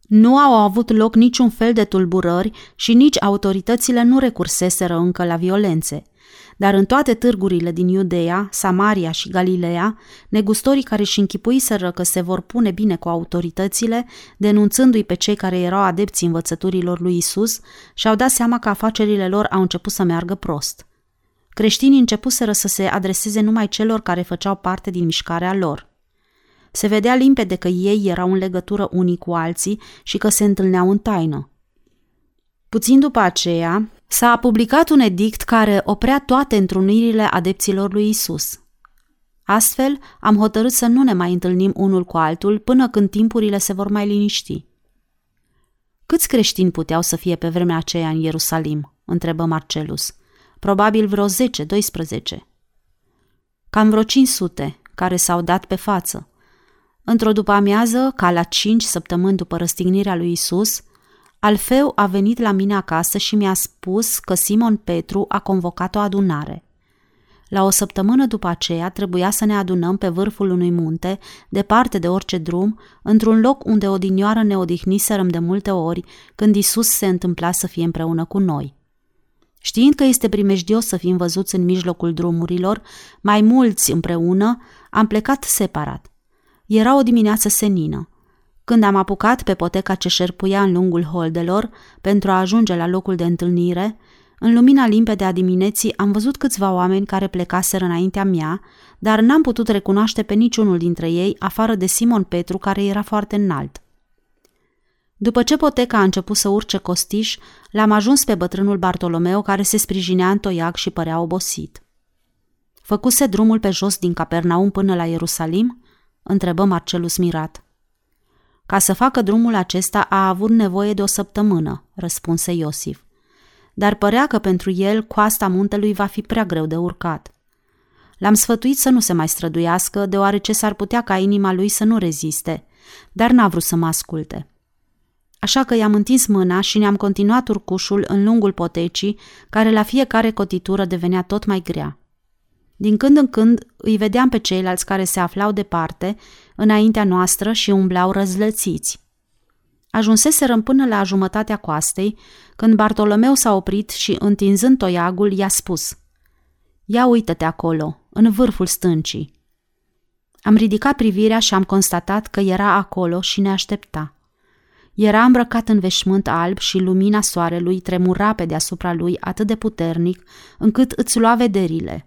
Nu au avut loc niciun fel de tulburări și nici autoritățile nu recurseseră încă la violențe. Dar în toate târgurile din Iudeea, Samaria și Galileea, negustorii care își închipuiseră că se vor pune bine cu autoritățile, denunțându-i pe cei care erau adepți învățăturilor lui Isus, și-au dat seama că afacerile lor au început să meargă prost. Creștinii începuseră să se adreseze numai celor care făceau parte din mișcarea lor. Se vedea limpede că ei erau în legătură unii cu alții și că se întâlneau în taină. Puțin după aceea, s-a publicat un edict care oprea toate întrunirile adepților lui Isus. Astfel, am hotărât să nu ne mai întâlnim unul cu altul până când timpurile se vor mai liniști. Câți creștini puteau să fie pe vremea aceea în Ierusalim? întrebă Marcelus. Probabil vreo 10-12. Cam vreo 500, care s-au dat pe față. Într-o după-amiază, ca la cinci săptămâni după răstignirea lui Isus, Alfeu a venit la mine acasă și mi-a spus că Simon Petru a convocat o adunare. La o săptămână după aceea trebuia să ne adunăm pe vârful unui munte, departe de orice drum, într-un loc unde odinioară ne odihniserăm de multe ori când Isus se întâmpla să fie împreună cu noi. Știind că este primejdios să fim văzuți în mijlocul drumurilor, mai mulți împreună, am plecat separat. Era o dimineață senină. Când am apucat pe poteca ce șerpuia în lungul holdelor pentru a ajunge la locul de întâlnire, în lumina limpede a dimineții am văzut câțiva oameni care plecaseră înaintea mea, dar n-am putut recunoaște pe niciunul dintre ei, afară de Simon Petru, care era foarte înalt. După ce poteca a început să urce costiș, l-am ajuns pe bătrânul Bartolomeu, care se sprijinea în toiac și părea obosit. Făcuse drumul pe jos din Capernaum până la Ierusalim? Întrebă Marcelus mirat. Ca să facă drumul acesta a avut nevoie de o săptămână, răspunse Iosif. Dar părea că pentru el coasta muntelui va fi prea greu de urcat. L-am sfătuit să nu se mai străduiască, deoarece s-ar putea ca inima lui să nu reziste, dar n-a vrut să mă asculte. Așa că i-am întins mâna și ne-am continuat urcușul în lungul potecii, care la fiecare cotitură devenea tot mai grea. Din când în când îi vedeam pe ceilalți care se aflau departe, înaintea noastră și umblau răzlățiți. Ajunseserăm până la jumătatea coastei, când Bartolomeu s-a oprit și, întinzând toiagul, i-a spus Ia uită-te acolo, în vârful stâncii. Am ridicat privirea și am constatat că era acolo și ne aștepta. Era îmbrăcat în veșmânt alb și lumina soarelui tremura pe deasupra lui atât de puternic încât îți lua vederile.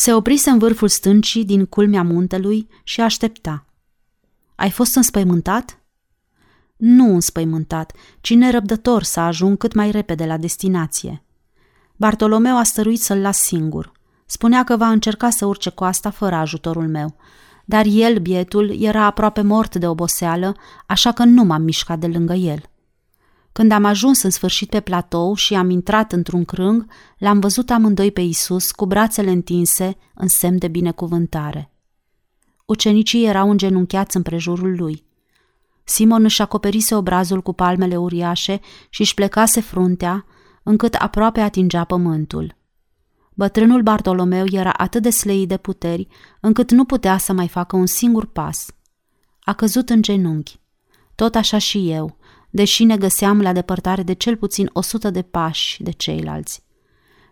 Se oprise în vârful stâncii din culmea muntelui și aștepta. Ai fost înspăimântat? Nu înspăimântat, ci nerăbdător să ajung cât mai repede la destinație. Bartolomeu a stăruit să-l las singur. Spunea că va încerca să urce coasta fără ajutorul meu, dar el, bietul, era aproape mort de oboseală, așa că nu m-am mișcat de lângă el. Când am ajuns în sfârșit pe platou și am intrat într-un crâng, l-am văzut amândoi pe Isus cu brațele întinse în semn de binecuvântare. Ucenicii erau îngenunchiați împrejurul lui. Simon își acoperise obrazul cu palmele uriașe și își plecase fruntea, încât aproape atingea pământul. Bătrânul Bartolomeu era atât de slei de puteri, încât nu putea să mai facă un singur pas. A căzut în genunchi. Tot așa și eu, deși ne găseam la depărtare de cel puțin o sută de pași de ceilalți.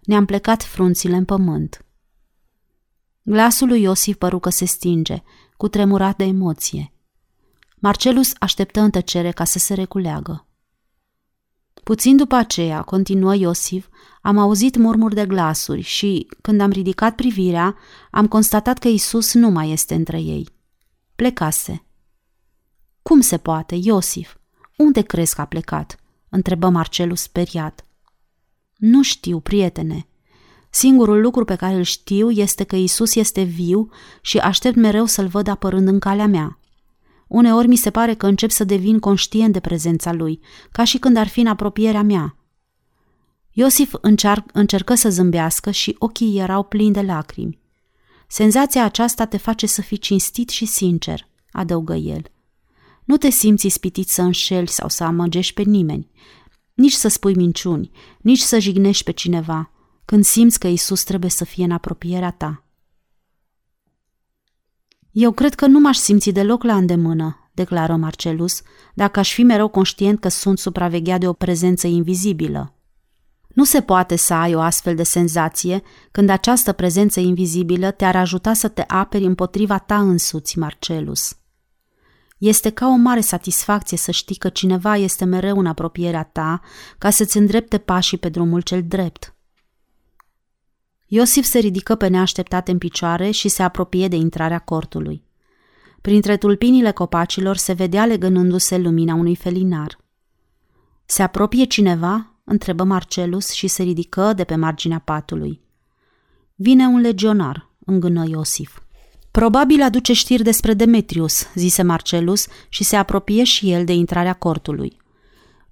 Ne-am plecat frunțile în pământ. Glasul lui Iosif păru că se stinge, cu tremurat de emoție. Marcelus așteptă în tăcere ca să se reculeagă. Puțin după aceea, continuă Iosif, am auzit murmuri de glasuri și, când am ridicat privirea, am constatat că Isus nu mai este între ei. Plecase. Cum se poate, Iosif? Unde crezi că a plecat?" întrebă Marcelus speriat. Nu știu, prietene. Singurul lucru pe care îl știu este că Isus este viu și aștept mereu să-l văd apărând în calea mea. Uneori mi se pare că încep să devin conștient de prezența lui, ca și când ar fi în apropierea mea. Iosif încear- încercă să zâmbească și ochii erau plini de lacrimi. Senzația aceasta te face să fii cinstit și sincer, adăugă el. Nu te simți ispitit să înșeli sau să amăgești pe nimeni, nici să spui minciuni, nici să jignești pe cineva, când simți că Isus trebuie să fie în apropierea ta. Eu cred că nu m-aș simți deloc la îndemână, declară Marcelus, dacă aș fi mereu conștient că sunt supravegheat de o prezență invizibilă. Nu se poate să ai o astfel de senzație când această prezență invizibilă te-ar ajuta să te aperi împotriva ta însuți, Marcelus. Este ca o mare satisfacție să știi că cineva este mereu în apropierea ta ca să-ți îndrepte pașii pe drumul cel drept. Iosif se ridică pe neașteptate în picioare și se apropie de intrarea cortului. Printre tulpinile copacilor se vedea legănându-se lumina unui felinar. Se apropie cineva? întrebă Marcelus și se ridică de pe marginea patului. Vine un legionar, îngână Iosif. Probabil aduce știri despre Demetrius, zise Marcelus și se apropie și el de intrarea cortului.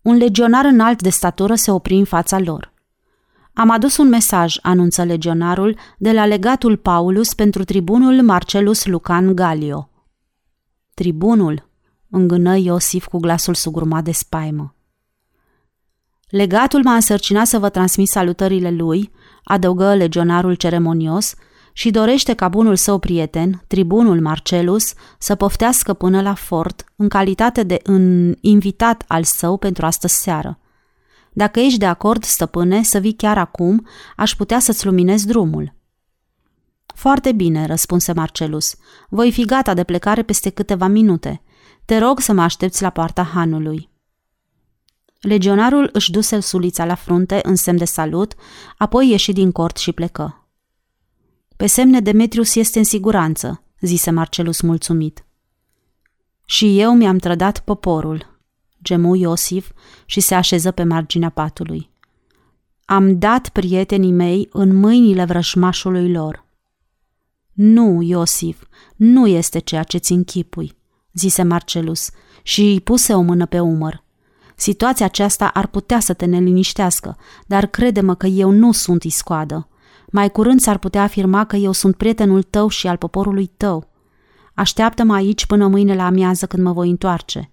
Un legionar înalt de statură se opri în fața lor. Am adus un mesaj, anunță legionarul, de la legatul Paulus pentru tribunul Marcelus Lucan Galio. Tribunul, îngână Iosif cu glasul sugrumat de spaimă. Legatul m-a însărcinat să vă transmit salutările lui, adăugă legionarul ceremonios, și dorește ca bunul său prieten, tribunul Marcelus, să poftească până la fort în calitate de un invitat al său pentru astă seară. Dacă ești de acord, stăpâne, să vii chiar acum, aș putea să-ți luminez drumul. Foarte bine, răspunse Marcelus. Voi fi gata de plecare peste câteva minute. Te rog să mă aștepți la poarta hanului. Legionarul își duse sulița la frunte în semn de salut, apoi ieși din cort și plecă. Pe semne Demetrius este în siguranță, zise Marcelus mulțumit. Și eu mi-am trădat poporul, gemu Iosif și se așeză pe marginea patului. Am dat prietenii mei în mâinile vrășmașului lor. Nu, Iosif, nu este ceea ce ți închipui, zise Marcelus și îi puse o mână pe umăr. Situația aceasta ar putea să te neliniștească, dar crede-mă că eu nu sunt iscoadă. Mai curând s-ar putea afirma că eu sunt prietenul tău și al poporului tău. Așteaptă-mă aici până mâine la amiază când mă voi întoarce.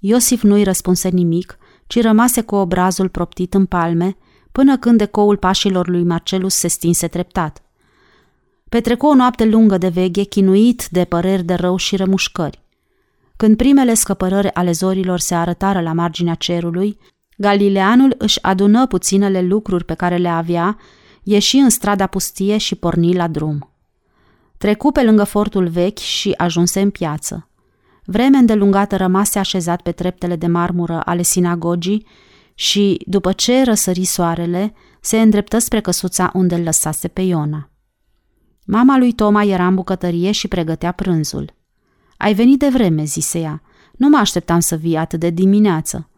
Iosif nu-i răspunse nimic, ci rămase cu obrazul proptit în palme, până când ecoul pașilor lui Marcelus se stinse treptat. Petrecu o noapte lungă de veghe, chinuit de păreri de rău și remușcări. Când primele scăpărări ale zorilor se arătară la marginea cerului, Galileanul își adună puținele lucruri pe care le avea, ieși în strada pustie și porni la drum. Trecu pe lângă fortul vechi și ajunse în piață. Vreme îndelungată rămase așezat pe treptele de marmură ale sinagogii și, după ce răsări soarele, se îndreptă spre căsuța unde îl lăsase pe Iona. Mama lui Toma era în bucătărie și pregătea prânzul. Ai venit de vreme, zise ea. Nu mă așteptam să vii atât de dimineață.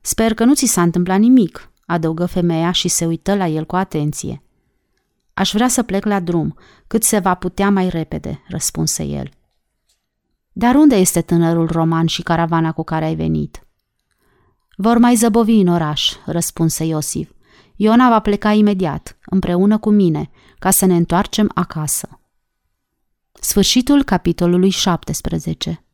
Sper că nu ți s-a întâmplat nimic, adăugă femeia și se uită la el cu atenție. Aș vrea să plec la drum, cât se va putea mai repede, răspunse el. Dar unde este tânărul roman și caravana cu care ai venit? Vor mai zăbovi în oraș, răspunse Iosif. Iona va pleca imediat, împreună cu mine, ca să ne întoarcem acasă. Sfârșitul capitolului 17